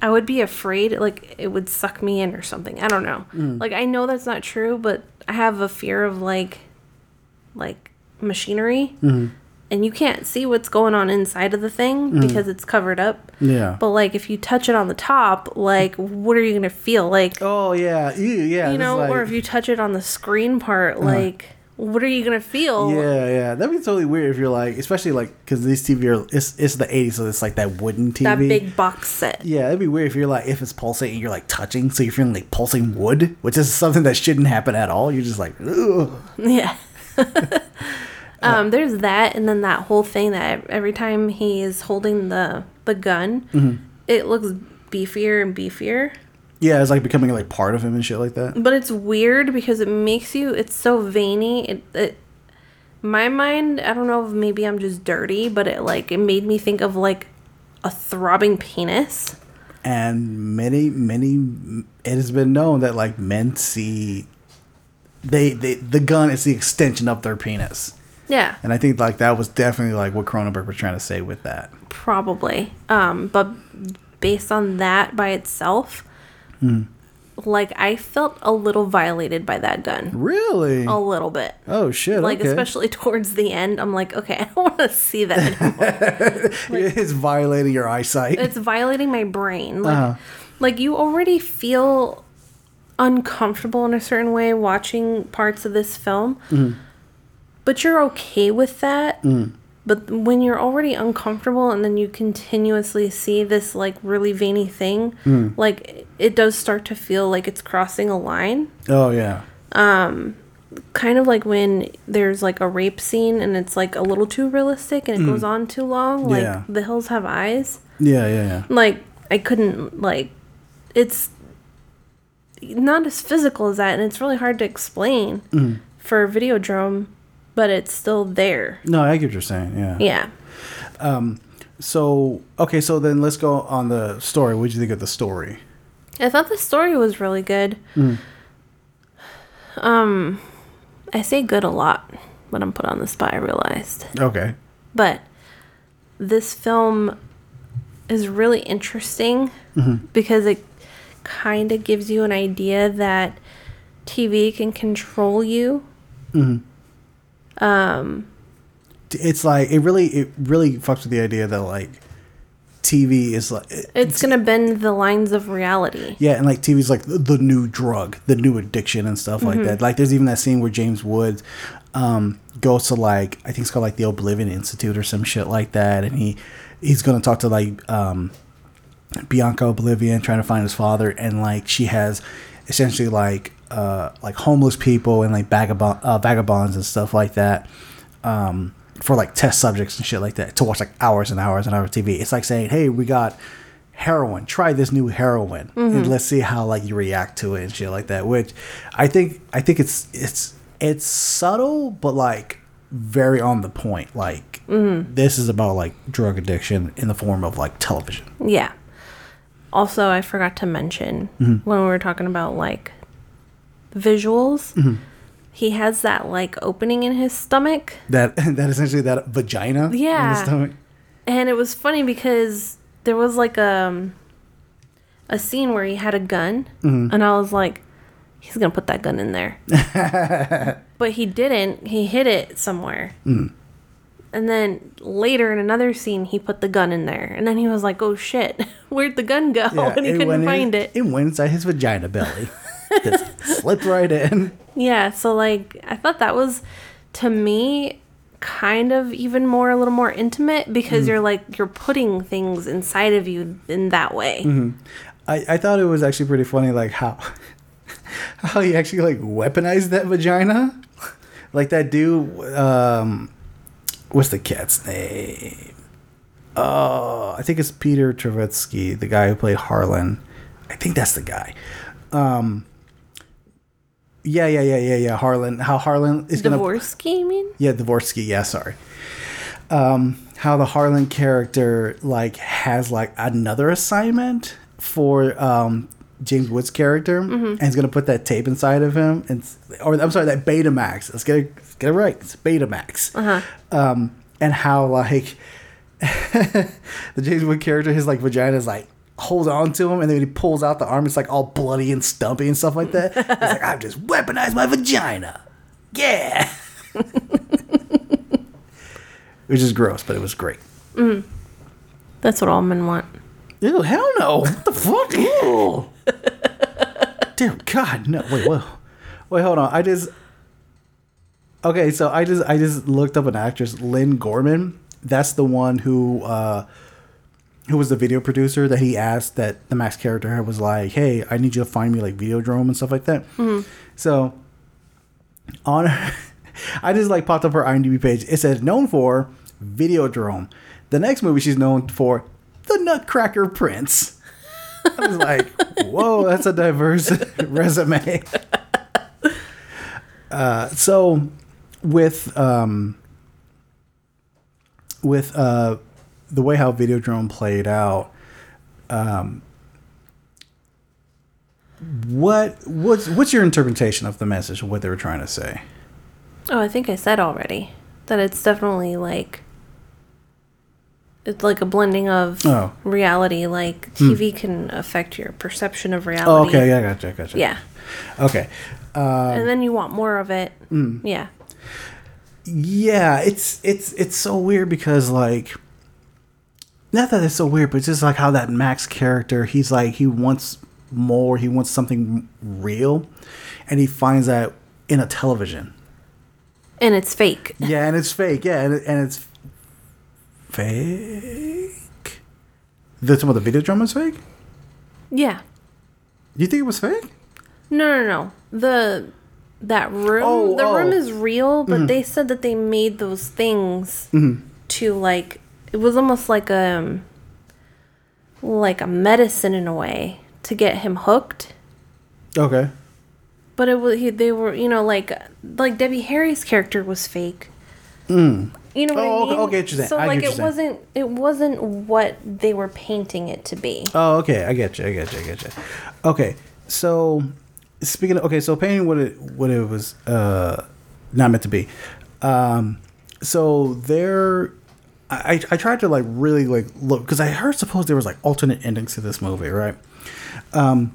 I would be afraid like it would suck me in or something. I don't know. Mm. Like I know that's not true, but I have a fear of like like machinery Mhm. And you can't see what's going on inside of the thing Mm. because it's covered up. Yeah. But like if you touch it on the top, like what are you gonna feel? Like oh yeah, yeah, you know, is or if you touch it on the screen part, Uh-huh. like what are you gonna feel? Yeah, yeah, that'd be totally weird if you're like, especially like because these TV are it's it's the '80s, so it's like that wooden TV. That big box set. Yeah, it'd be weird if you're like if it's pulsating, you're like touching, so you're feeling like pulsing wood, which is something that shouldn't happen at all. You're just like, Ugh. Yeah. um, there's that, and then that whole thing that every time he is holding the the gun, Mhm. it looks beefier and beefier. yeah, it's like becoming like part of him and shit like that. But it's weird because it makes you. It's so veiny. It, it my mind. I don't know if maybe I'm just dirty, but it like it made me think of like a throbbing penis. And many, many, it has been known that like men see, they, they the gun is the extension of their penis, Yeah, and I think like that was definitely like what Cronenberg was trying to say with that. probably. Um, but based on that by itself, Hmm. like I felt a little violated by that gun. Really? A little bit. Oh shit! Like okay. especially towards the end, I'm like, okay, I don't want to see that anymore. it's violating your eyesight. it's violating my brain. Like, Uh-huh. like you already feel uncomfortable in a certain way watching parts of this film, Mhm. But you're okay with that. Mm. But when you're already uncomfortable and then you continuously see this like really veiny thing, Mm. like it does start to feel like it's crossing a line. Oh yeah. Um kind of like when there's like a rape scene and it's like a little too realistic and it Mm. goes on too long, like Yeah. The Hills Have Eyes. Yeah, yeah, yeah. Like I couldn't like it's not as physical as that and it's really hard to explain Mhm. for Videodrome, but it's still there. No, I get what you're saying. Yeah. Yeah. Um. So okay, so then let's go on the story. What did you think of the story? I thought the story was really good. Mm. Um, I say good a lot when I'm put on the spot, I realized. Okay. But this film is really interesting Mhm. because it kind of gives you an idea that TV can control you. hmm Um, It's like it really, it really fucks with the idea that like TV is like it's going to bend the lines of reality. Yeah, and like TV's like the, the new drug, the new addiction and stuff like Mhm. that. Like there's even that scene where James Woods um, goes to like I think it's called like the Oblivion Institute or some shit like that, and he he's gonna talk to like um, Bianca Oblivion trying to find his father, and like she has essentially like uh, like homeless people and like vagabond uh, vagabonds and stuff like that. Um, for like test subjects and shit like that to watch like hours and hours and hours of TV. It's like saying, "Hey, we got heroin. Try this new heroin, Mhm. and let's see how like you react to it and shit like that." Which I think I think it's it's it's subtle, but like very on the point. Like Mhm. this is about like drug addiction in the form of like television. Yeah. Also, I forgot to mention Mhm. when we were talking about like visuals, Mhm. he has that like opening in his stomach. That that essentially that vagina. Yeah. stomach. And it was funny because there was like a a scene where he had a gun Mhm. and I was like he's to put that gun in there. but he didn't. He hid it somewhere. Mm. And then later in another scene he put the gun in there. And then he was like, "Oh shit. Where'd the gun go?" and he couldn't went in- find it. It went inside his vagina belly. Just slipped right in. Yeah, so like I thought that was to me kind of even more a little more intimate because Mhm. you're like you're putting things inside of you in that way. hmm I, I thought it was actually pretty funny, like how how he actually like weaponized that vagina, like that dude. Um, what's the cat's name? Oh, I think it's Peter Travetsky, the guy who played Harlan. I think that's the guy. Um, yeah, yeah, yeah, yeah, yeah. Harlan. How Harlan is gonna Dvorsky, you mean? yeah, Dvorsky. Yeah, sorry. Um, how the Harlan character like has like another assignment for um James Woods' character, Mhm. and he's gonna put that tape inside of him, and or I'm sorry, that Betamax. Let's get it, let's get it right. It's Betamax. Uh-huh. Um, and how like the James Wood character, his like vagina is like holds on to him, and then he pulls out the arm, it's like all bloody and stumpy and stuff like that. He's like, I've just weaponized my vagina. Yeah. Which is gross, but it was great. Mm. That's what all men want. Ew, hell no. What the fuck? Ew. Dear God, no. Wait, whoa. Wait, hold on. I just. Okay, so I just I just looked up an actress, Lynn Gorman. That's the one who uh who was the video producer that he asked that the Max character was like, "Hey, I need you to find me like Videodrome and stuff like that." Mhm. So on I just like popped up her IMDb page. It says known for Videodrome. The next movie she's known for The Nutcracker Prince. I was like, whoa, that's a diverse resume. Uh, so with um, with uh, the way how Videodrome played out, um, what what's what's your interpretation of the message of what they were trying to say? Oh, I think I said already that it's definitely like it's like a blending of Oh. reality. Like. TV can affect your perception of reality. Oh, okay, yeah, gotcha, gotcha. Yeah, Okay. Um, and then you want more of it. Mm. Yeah. yeah, it's it's it's so weird because like not that it's so weird, but it's just like how that Max character, he's like he wants more, he wants something real, and he finds that in a television. And it's fake. Yeah, and it's fake. Yeah, and, it, and it's fake. The some of the video drama is fake. Yeah. You think it was fake? No, no, no. The that room, Oh, the room oh. is real, but Mhm. they said that they made those things Mhm. to like it was almost like a um, like a medicine in a way to get him hooked. Okay. But it was he, they were you know like like Debbie Harry's character was fake. Mm. You know what Oh, I okay, mean? okay, I get you. So I like it wasn't it wasn't what they were painting it to be. Oh, okay. I get you. I get you. I get you. Okay. So speaking of okay, so painting what it what it was uh not meant to be. Um so there I I tried to like really like look because I heard suppose there was like alternate endings to this movie, right? Um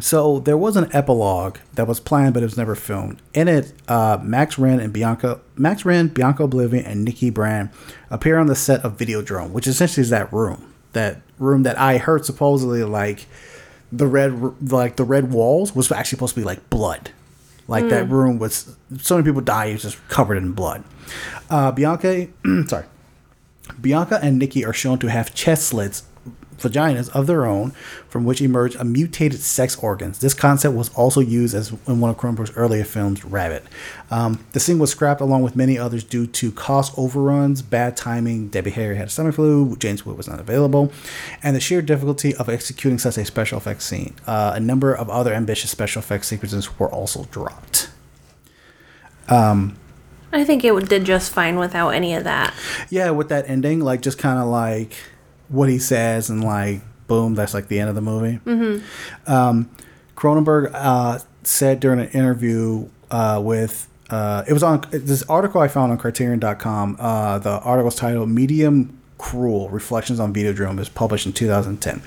so there was an epilogue that was planned, but it was never filmed. In it, uh, Max Renn and Bianca, Max Renn, Bianca Oblivion, and Nikki Brand appear on the set of Videodrome, which essentially is that room, that room that I heard supposedly like the red, like the red walls was actually supposed to be like blood, like that Mm. room was so many people die, it was just covered in blood. Uh, Bianca, sorry, Bianca and Nikki are shown to have chest slits vaginas of their own, from which emerge a mutated sex organs. This concept was also used as in one of Cronenberg's earlier films, Rabid. Um, the scene was scrapped along with many others due to cost overruns, bad timing. Debbie Harry had a stomach flu. James Wood was not available, and the sheer difficulty of executing such a special effects scene. Uh, a number of other ambitious special effects sequences were also dropped. Um, I think it did just fine without any of that. yeah, with that ending, like just kind of like what he says, and like boom, that's like the end of the movie. Mm-hmm. Um, Cronenberg uh, said during an interview uh, with uh, it was on this article I found on Criterion.com. Uh, the article was titled "Medium Cruel: Reflections on Videodrome." It was published in 2010.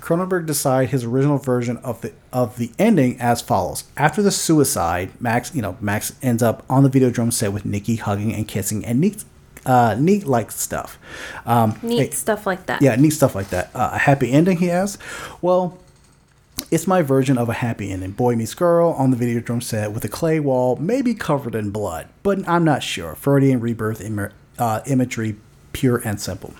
Cronenberg decided his original version of the of the ending as follows: After the suicide, Max, you know, Max ends up on the Videodrome set with Nikki hugging and kissing, and neat, uh, neat like stuff. Um, Neat stuff like that. yeah, neat stuff like that. Uh, a happy ending, he asks. Well, it's my version of a happy ending. Boy meets girl on the video Videodrome set with a clay wall, maybe covered in blood, but I'm not sure. Freudian rebirth Im- uh, imagery, pure and simple.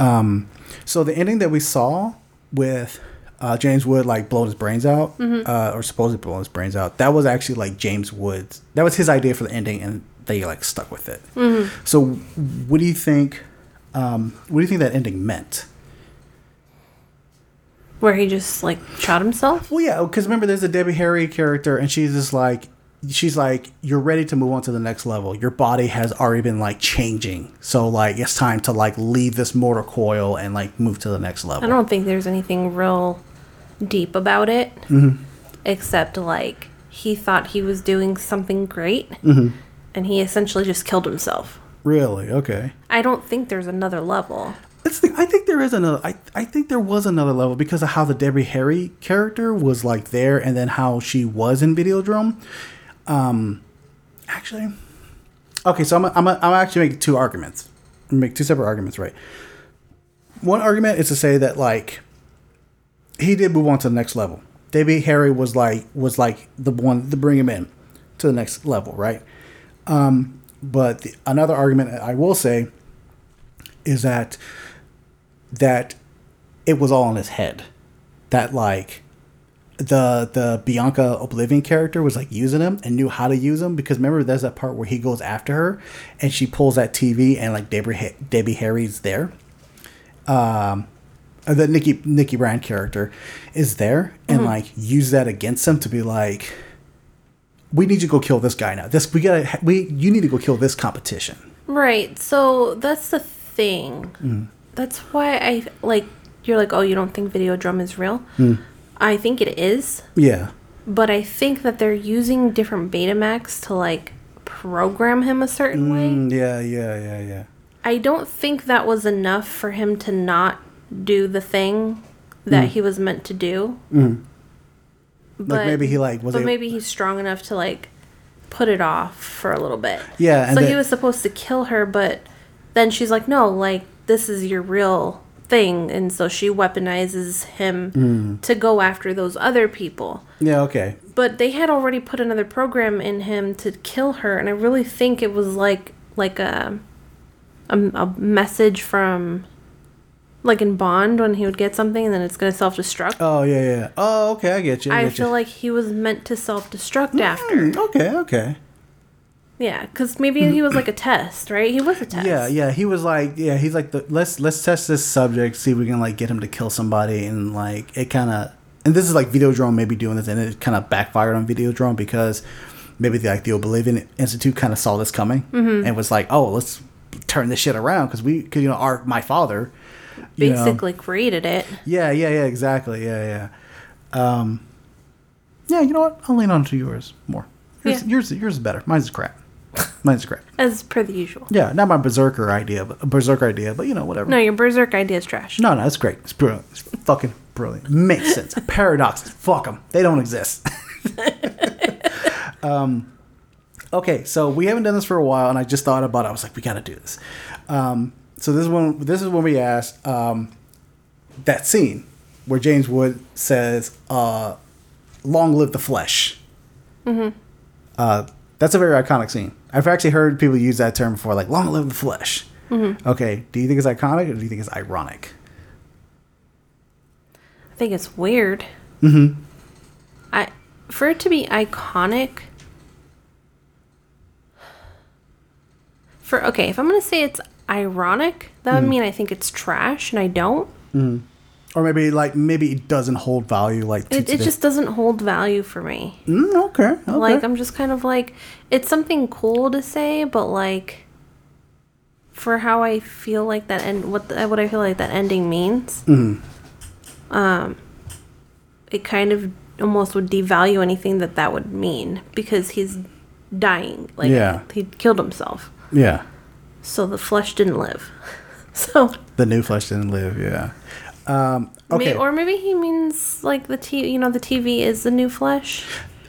Um, so the ending that we saw with uh, James Wood like blowing his brains out, Mhm. uh, or supposedly blowing his brains out, that was actually like James Wood's. That was his idea for the ending, and they like stuck with it. Mhm. So, what do you think? Um, what do you think that ending meant? Where he just like shot himself. Well, yeah, because remember, there's a Debbie Harry character, and she's just like, she's like, you're ready to move on to the next level. Your body has already been like changing, so like it's time to like leave this mortal coil and like move to the next level. I don't think there's anything real deep about it, Mhm. except like he thought he was doing something great, Mhm. and he essentially just killed himself. Really? Okay. I don't think there's another level. The, I think there is another. I, I think there was another level because of how the Debbie Harry character was like there, and then how she was in Videodrome. Um, actually, okay. So I'm I'm I'm actually making two arguments. Make two separate arguments, right? One argument is to say that like he did move on to the next level. Debbie Harry was like was like the one to bring him in to the next level, right? Um, but the, another argument I will say is that that it was all in his head. That like the the Bianca O'Blivion character was like using him and knew how to use him because remember there's that part where he goes after her and she pulls that TV and like Debbie Debbie Harry's there. Um uh, the Nikki Nikki Brand character is there and Mhm. like use that against him to be like we need you to go kill this guy now. This we gotta we you need to go kill this competition. Right. So that's the thing. Mm. That's why I like. You're like, oh, you don't think Videodrome is real? Mm. I think it is, Yeah. but I think that they're using different Betamax to like program him a certain way. Mm, yeah, yeah, yeah, yeah. I don't think that was enough for him to not do the thing that Mm. he was meant to do. Mm. But maybe he, like, was But able- maybe he's strong enough to like put it off for a little bit. Yeah, and So he was supposed to kill her, but then she's like, "No, like this is your real thing," and so she weaponizes him Mm. to go after those other people. Yeah, okay. But they had already put another program in him to kill her, and I really think it was like like a a, a message from like in Bond when he would get something and then it's gonna self destruct. Oh yeah, yeah. Oh, okay, I get you. I, I get feel you. like he was meant to self destruct after. Mm, okay, okay. Yeah, because maybe he was like a test, right? He was a test. Yeah, yeah. He was like, yeah, he's like, the, let's let's test this subject, see if we can like get him to kill somebody, and like it kind of, and this is like Videodrome maybe doing this, and it kind of backfired on Videodrome because maybe the, like the Oblivion Institute kind of saw this coming Mhm. and was like, oh, let's turn this shit around because we, because you know, our my father, you know- Basically created it. yeah, yeah, yeah, exactly, yeah, yeah. Um, yeah, you know what? I'll lean on to yours more. Yours, Yeah. yours, yours is better. Mine's crap. Mine's crap. As per the usual. Yeah, not my berserker idea, but berserker idea, but you know, whatever. No, your berserk idea is trash. No, no, it's great. It's brilliant. It's fucking brilliant. Makes sense. Paradoxes. Fuck them. They don't exist. um, okay, so we haven't done this for a while, and I just thought about it. I was like, we got to do this. Um, so this is when this is when we asked um, that scene where James Wood says, uh, "Long live the flesh." Mm-hmm. Uh, that's a very iconic scene. I've actually heard people use that term before, like "long live the flesh." Mhm. Okay, do you think it's iconic or do you think it's ironic? I think it's weird. Mm-hmm. I for it to be iconic. For okay, if I'm gonna say it's ironic, that would Mm. mean I think it's trash, and I don't. Mm. Or maybe like maybe it doesn't hold value like It, it just doesn't hold value for me. Mm, okay, okay. Like I'm just kind of like it's something cool to say, but like for how I feel like that end what the, what I feel like that ending means, Mhm. um, it kind of almost would devalue anything that that would mean because he's dying. Like Yeah. he killed himself, Yeah. so the flesh didn't live. so The new flesh didn't live, yeah. Um, okay. may, or maybe he means like the t you know the TV is the new flesh,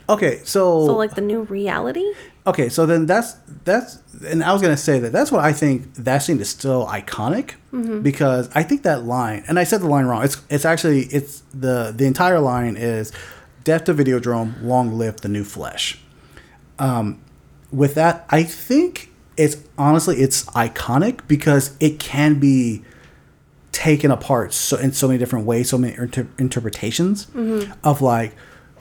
okay, so, so like the new reality. okay, so then that's that's and I was gonna say that that's what I think that scene is still iconic Mhm. because I think that line and I said the line wrong. It's it's actually it's the the entire line is death to Videodrome, long live the new flesh. Um, with that, I think it's honestly it's iconic because it can be taken apart so in so many different ways, so many inter- interpretations Mhm. of like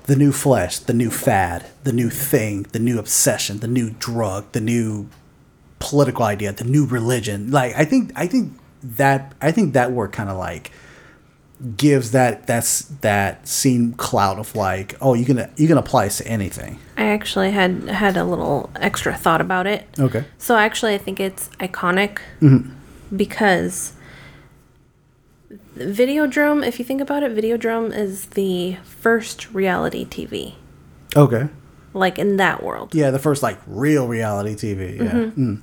the new flesh, the new fad, the new thing, the new obsession, the new drug, the new political idea, the new religion. Like I think I think that I think that word kind of like gives that that's that scene cloud of like oh you can you can apply this to anything. I actually had had a little extra thought about it. Okay. So actually, I think it's iconic Mhm. because Videodrome, if you think about it, Videodrome is the first reality TV, Okay. like in that world. Yeah, the first like real reality TV. Yeah. Mhm. Mm.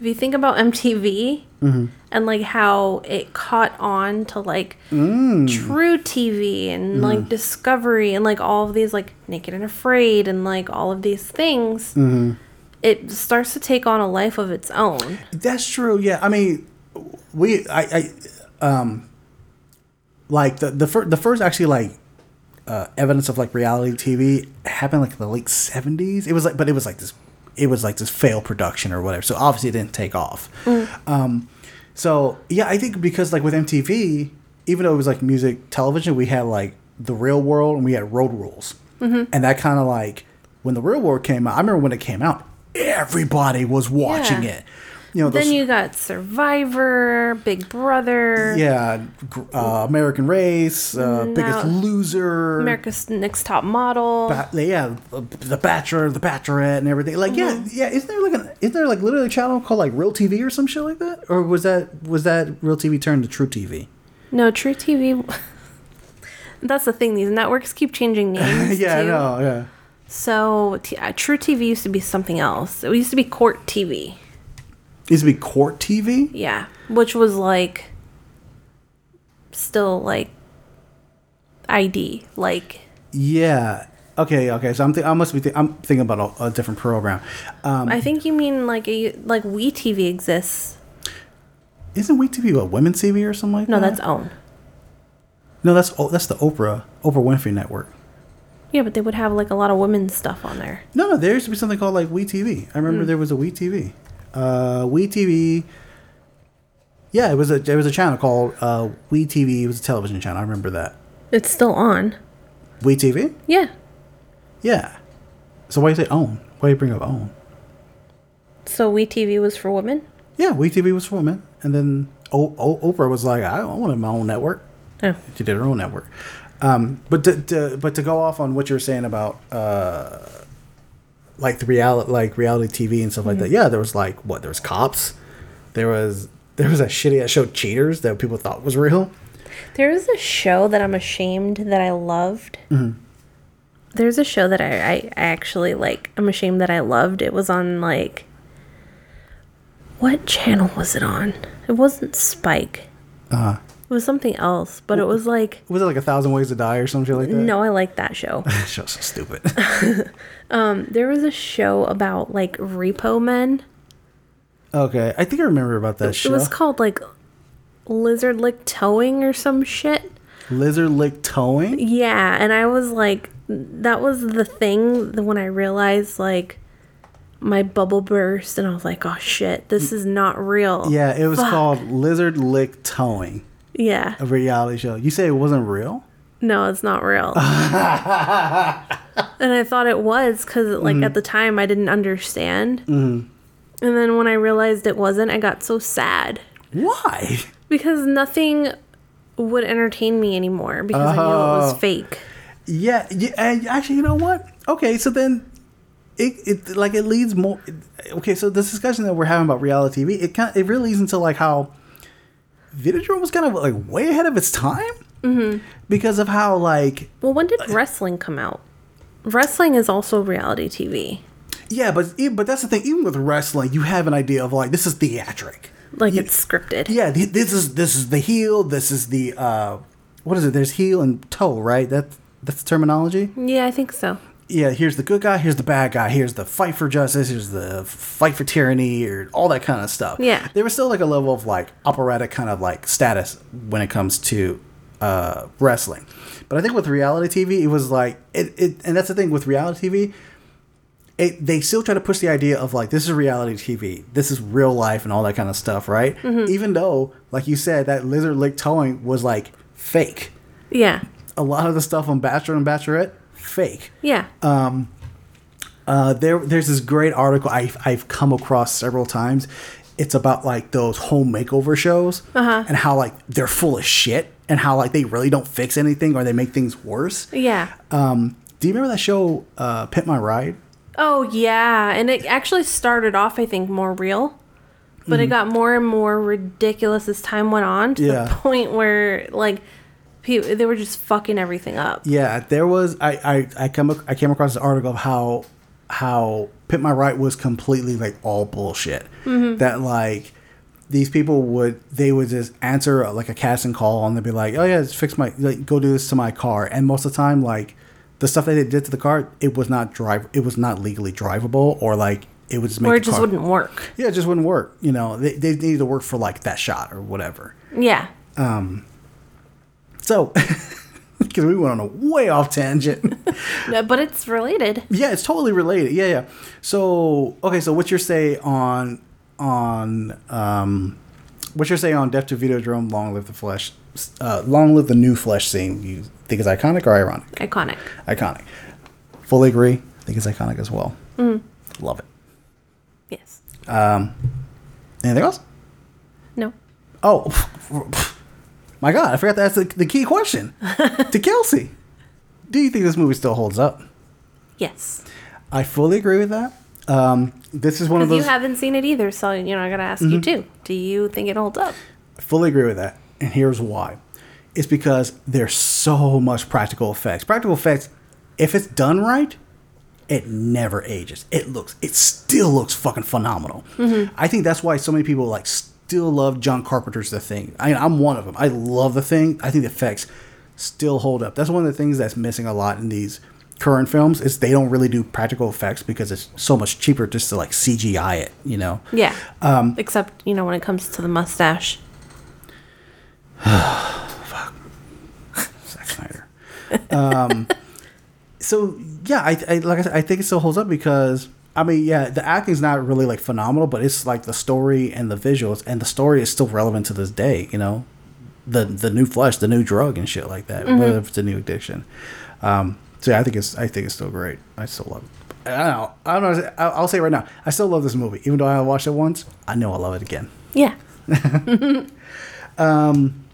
If you think about MTV Mhm. and like how it caught on to like Mm. True TV and Mhm. like Discovery and like all of these like Naked and Afraid and like all of these things, Mhm. it starts to take on a life of its own. That's true. Yeah, I mean, we, I, I, um, like the the first the first actually like uh, evidence of like reality TV happened like in the late seventies. It was like, but it was like this, it was like this failed production or whatever. So obviously it didn't take off. Um, so yeah, I think because like with MTV, even though it was like music television, we had like the Real World and we had Road Rules, Mhm. and that kind of like when the Real World came out. I remember when it came out, everybody was watching Yeah. it. You know, those, then you got Survivor, Big Brother, yeah, uh, American Race, uh, Biggest Loser, America's Next Top Model. Ba- yeah, the Bachelor, the Bachelorette, and everything. Like, yeah, Mhm. yeah. Isn't there like an isn't there like literally a channel called like Real TV or some shit like that? Or was that was that Real TV turned to True TV? No, True TV. That's the thing; these networks keep changing names. yeah, I too. know. Yeah. So t- uh, True TV used to be something else. It used to be Court TV. It used to be Court TV. Yeah, which was like still like ID, like Yeah. Okay. Okay. So I'm th- I must be th- I'm thinking about a, a different program. Um, I think you mean like a like We TV exists. isn't We TV a women's TV or something like No, that? No, that's OWN. no. That's oh, that's the Oprah Oprah Winfrey Network. Yeah, but they would have like a lot of women's stuff on there. No, no, there used to be something called like We TV. I remember Mm. there was a We TV. Uh, We TV. Yeah, it was a there was a channel called uh, We TV. It was a television channel. I remember that. It's still on. We TV. Yeah. Yeah. So why do you say own? Why do you bring up own? So We TV was for women. Yeah, We TV was for women, and then o- o- Oprah was like, I don't want my own network. Yeah. She did her own network. Um, but to, to but to go off on what you're saying about uh, like the reality like reality TV and stuff like that. Mhm. Yeah, there was like what there was cops. There was there was a shitty ass show Cheaters that people thought was real. There was a show that I'm ashamed that I loved. Mhm. There's a show that I, I, I actually like. I'm ashamed that I loved. It was on like. What channel was it on? It wasn't Spike. Uh, It was something else, but it was like. was it like a thousand ways to die or something like that? No, I like that show. that show's so stupid. um, there was a show about like repo men. okay, I think I remember about that It show. It was called like Lizard Lick Towing or some shit. Lizard Lick Towing. Yeah, and I was like, that was the thing that when I realized like my bubble burst, and I was like, oh shit, this is not real. Yeah, it was Fuck. called Lizard Lick Towing, Yeah, a reality show. You say it wasn't real? no, it's not real. and I thought it was because, like, Mhm. at the time I didn't understand. Mhm. And then when I realized it wasn't, I got so sad. Why? Because nothing would entertain me anymore because I knew it was Oh. fake. Yeah, yeah. And actually, you know what? Okay, so then it, it like it leads more. Okay, so this discussion that we're having about reality TV, it kind it really leads into like how Videodrome was kind of like way ahead of its time hmm because of how like Well, when did wrestling come out? Wrestling is also reality TV. yeah, but but that's the thing. Even with wrestling, you have an idea of like this is theatric. Like it's scripted. Yeah, th- this is this is the heel. This is the uh, what is it? There's heel and toe, right? That that's the terminology. Yeah, I think so. Yeah, here's the good guy, here's the bad guy, here's the fight for justice, here's the fight for tyranny, or all that kind of stuff. Yeah. There was still like a level of like operatic kind of like status when it comes to uh, wrestling. But I think with reality TV, it was like it, it and that's the thing with reality TV. It, they still try to push the idea of like this is reality TV, this is real life, and all that kind of stuff, right? Mhm. Even though, like you said, that lizard lick towing was like fake. Yeah. A lot of the stuff on Bachelor and Bachelorette, fake. Yeah. Um, uh, there, there's this great article I've, I've come across several times. It's about like those home makeover shows Uh-huh. and how like they're full of shit and how like they really don't fix anything or they make things worse. Yeah. Um, do you remember that show, uh, Pimp My Ride? Oh yeah, and it actually started off I think more real, but it Mhm. got more and more ridiculous as time went on to Yeah. the point where like pe- they were just fucking everything up. Yeah, there was I I I come I came across this article of how how Pimp My Ride was completely like all bullshit. Mhm. That like these people would they would just answer uh, like a casting call and they'd be like, oh yeah, just fix my like go do this to my car. And most of the time, like the stuff that they did to the car, it was not drive it was not legally drivable or like it would just make Or it just car- wouldn't work. Yeah, it just wouldn't work. You know, they they needed to work for like that shot or whatever. Yeah. Um. So, because we went on a way off tangent. Yeah, but it's related. Yeah, it's totally related. Yeah, yeah. So, okay, so what's your say on on um what's your say on Death to Videodrome Long Live the Flesh uh Long Live the New Flesh scene? You think is iconic or ironic? Iconic. Iconic. Fully agree. think it's iconic as well. Mhm. Love it. Yes. Um anything else? No. Oh, my God! I forgot to ask the, the key question to Kelsey. Do you think this movie still holds up? Yes. I fully agree with that. Um, this is one of Because you haven't seen it either, so you know I gotta ask you Mhm. too. Do you think it holds up? I fully agree with that, and here's why. It's because there's so much practical effects. Practical effects, if it's done right, it never ages. It looks, it still looks fucking phenomenal. Mhm. I think that's why so many people like still love John Carpenter's The Thing. I, I'm one of them. I love The Thing. I think the effects still hold up. That's one of the things that's missing a lot in these current films is they don't really do practical effects because it's so much cheaper just to like CGI it. You know. Yeah. Um, Except you know when it comes to the mustache. Fuck. Zack Snyder. Um, so yeah, I, I like I said, I think it still holds up because I mean, yeah, the acting's not really like phenomenal, but it's like the story and the visuals, and the story is still relevant to this day. You know, the the new flesh, the new drug, and shit like that. Mhm. Whether it's a new addiction. Um, so yeah, I think it's I think it's still great. I still love it. I don't know. I don't know. I'll say it right now. I still love this movie, even though I watched it once. I know I'll love it again. Yeah. Um,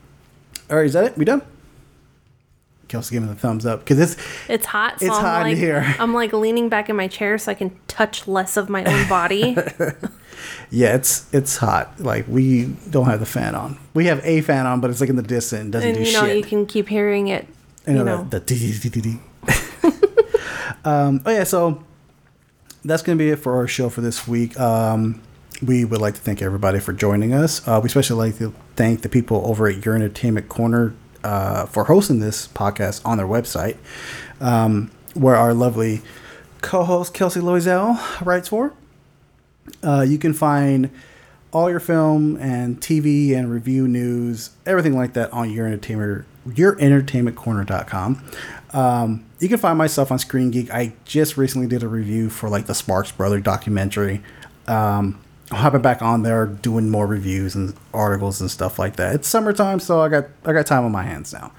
all right, is that it? We done? Kelsey giving the thumbs up because it's It's hot. So It's I'm hot in here. I'm like leaning back in my chair so I can touch less of my own body. yeah, it's it's hot. Like we don't have the fan on. We have a fan on, but it's like in the distance. and doesn't and do you know shit. you can keep hearing it. You You know, know. the, the um, oh yeah, so that's gonna be it for our show for this week. Um, we would like to thank everybody for joining us. Uh, we especially like to thank the people over at Your Entertainment Corner uh, for hosting this podcast on their website, um, where our lovely co-host Kelsey Loisel writes for. Uh, you can find all your film and TV and review news, everything like that on your entertainment yourentertainmentcorner.com. Um, you can find myself on Screen Geek. I just recently did a review for like the Sparks Brother documentary. Um, hopping back on there doing more reviews and articles and stuff like that. It's summertime, so I got I got time on my hands now.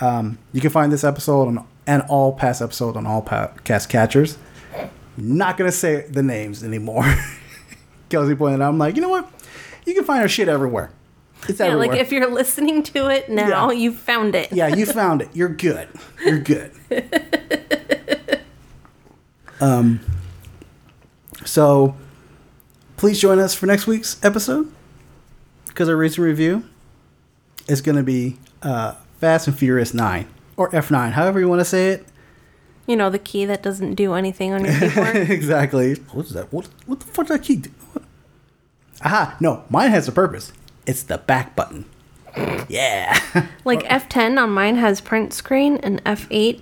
Um, you can find this episode on and all past episodes on all podcast catchers. Not gonna say the names anymore. Kelsey pointed out, I'm like, you know what? You can find our shit everywhere. It's Yeah, everywhere. like if you're listening to it now, Yeah. you found it. yeah, you found it. You're good. You're good. um, so please join us for next week's episode because our recent review is going to be uh, Fast and Furious 9 or F9, however you want to say it. You know, the key that doesn't do anything on your keyboard. exactly. What's that? What, what the fuck does that key do? What? Aha, no, mine has a purpose. It's the back button. Yeah. like F10 on mine has print screen, and F8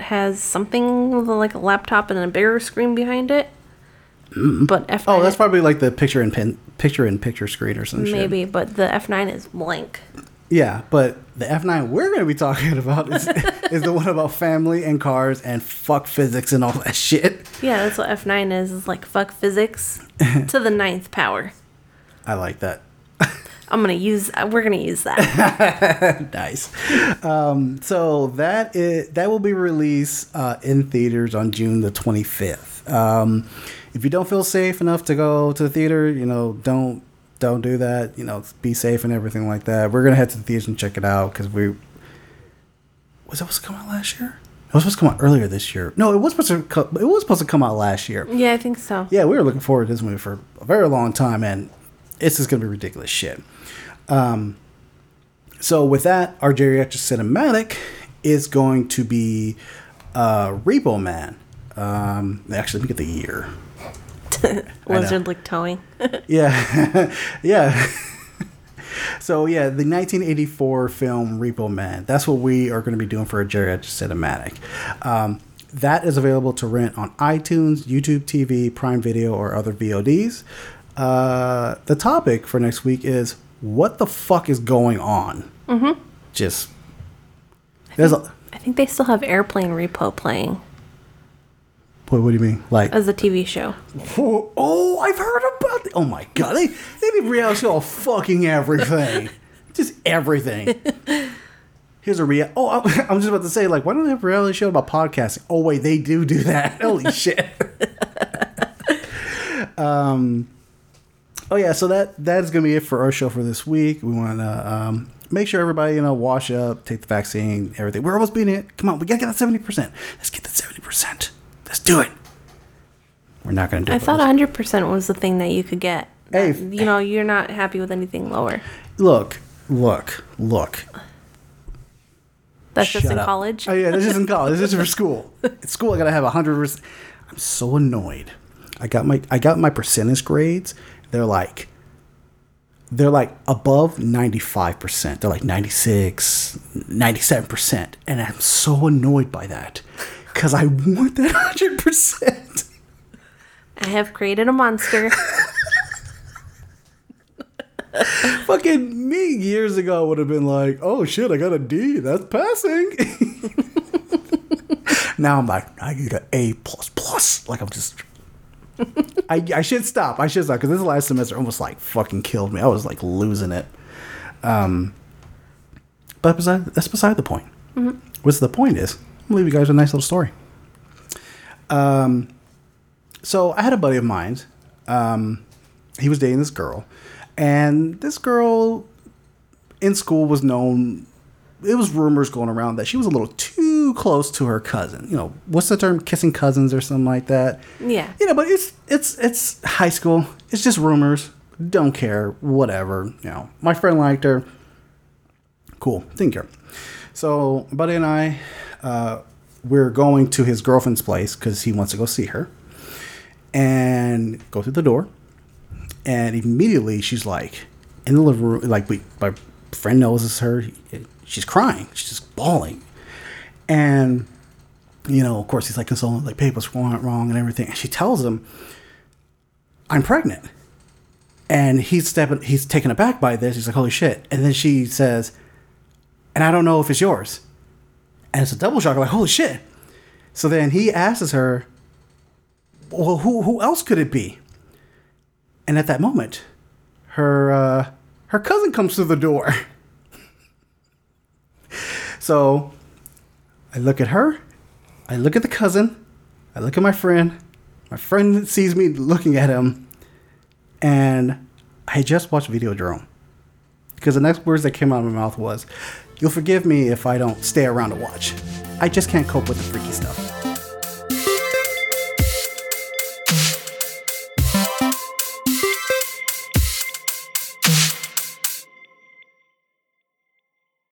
has something with like a laptop and a bigger screen behind it. But F9 oh, that's probably like the picture in pin, picture in picture screen or some shit. maybe, but the F9 is blank. Yeah, but the F9 we're going to be talking about is, is the one about family and cars and fuck physics and all that shit. Yeah, that's what F9 is. Is like fuck physics to the ninth power. I like that. I'm gonna use. uh, We're gonna use that. nice. Um, so that is that will be released uh, in theaters on June the 25th. Um, if you don't feel safe enough to go to the theater, you know, don't don't do that. You know, be safe and everything like that. We're gonna head to the theater and check it out because we was that supposed to come out last year? It was supposed to come out earlier this year. No, it was supposed to. Co- it was supposed to come out last year. yeah, I think so. Yeah, we were looking forward to this movie for a very long time, and it's just gonna be ridiculous shit. Um, so with that, our geriatric cinematic is going to be uh, Repo Man. Um, actually, let me get the year. Lizard like towing. Yeah, yeah. so yeah, the 1984 film Repo Man. That's what we are going to be doing for a geriatric cinematic. Um, that is available to rent on iTunes, YouTube TV, Prime Video, or other VODs. Uh, the topic for next week is what the fuck is going on. Mm-hmm. Just there's a I think they still have Airplane Repo playing what, what do you mean like as a TV show. Oh, oh, I've heard about. The, oh my god, they they did reality show of fucking everything, just everything. Here's a real. Oh, I- I'm just about to say, like, why don't they have a reality show about podcasting? Oh wait, they do do that. Holy shit. um. Oh yeah, so that that is gonna be it for our show for this week. We want to um, make sure everybody you know wash up, take the vaccine, everything. We're almost beating it. Come on, we gotta get that seventy percent. Let's get that seventy percent. Let's do it. We're not gonna do I it. thought 100% was the thing that you could get. Hey, you know, you're not happy with anything lower. Look, look, look. That's just in up. college. Oh yeah, this isn't college. This is for school. At school, I gotta have hundred percent. I'm so annoyed. I got my I got my percentage grades. They're like they're like above 95%. They're like 96, 97%. And I'm so annoyed by that. Cause I want that hundred percent. I have created a monster. Fucking me years ago would have been like, oh shit, I got a D. That's passing. now I'm like, I get an A plus plus. Like I'm just. I, I should stop. I should stop because this last semester almost like fucking killed me. I was like losing it. Um, but beside, that's beside the point. Mhm. What's the point is, I'm gonna leave you guys with a nice little story. Um, so I had a buddy of mine. Um, he was dating this girl, and this girl in school was known. It was rumors going around that she was a little too close to her cousin. You know, what's the term? Kissing cousins or something like that. Yeah. You know, but it's it's it's high school. It's just rumors. Don't care. Whatever. You know, my friend liked her. Cool. Didn't care. So, buddy and I, uh, we're going to his girlfriend's place because he wants to go see her, and go through the door, and immediately she's like in the living room. Like we, my friend knows it's her. She's crying. She's just bawling, and you know, of course, he's like consoling, like, babe, going wrong and everything. And she tells him, I'm pregnant. And he's stepping, he's taken aback by this. He's like, holy shit. And then she says, and I don't know if it's yours and it's a double shock. I'm like, holy shit. So then he asks her, well, who, who else could it be? And at that moment, her, uh, her cousin comes through the door. so I look at her, I look at the cousin, I look at my friend. My friend sees me looking at him, and I just watched Videodrome. Because the next words that came out of my mouth was, You'll forgive me if I don't stay around to watch. I just can't cope with the freaky stuff.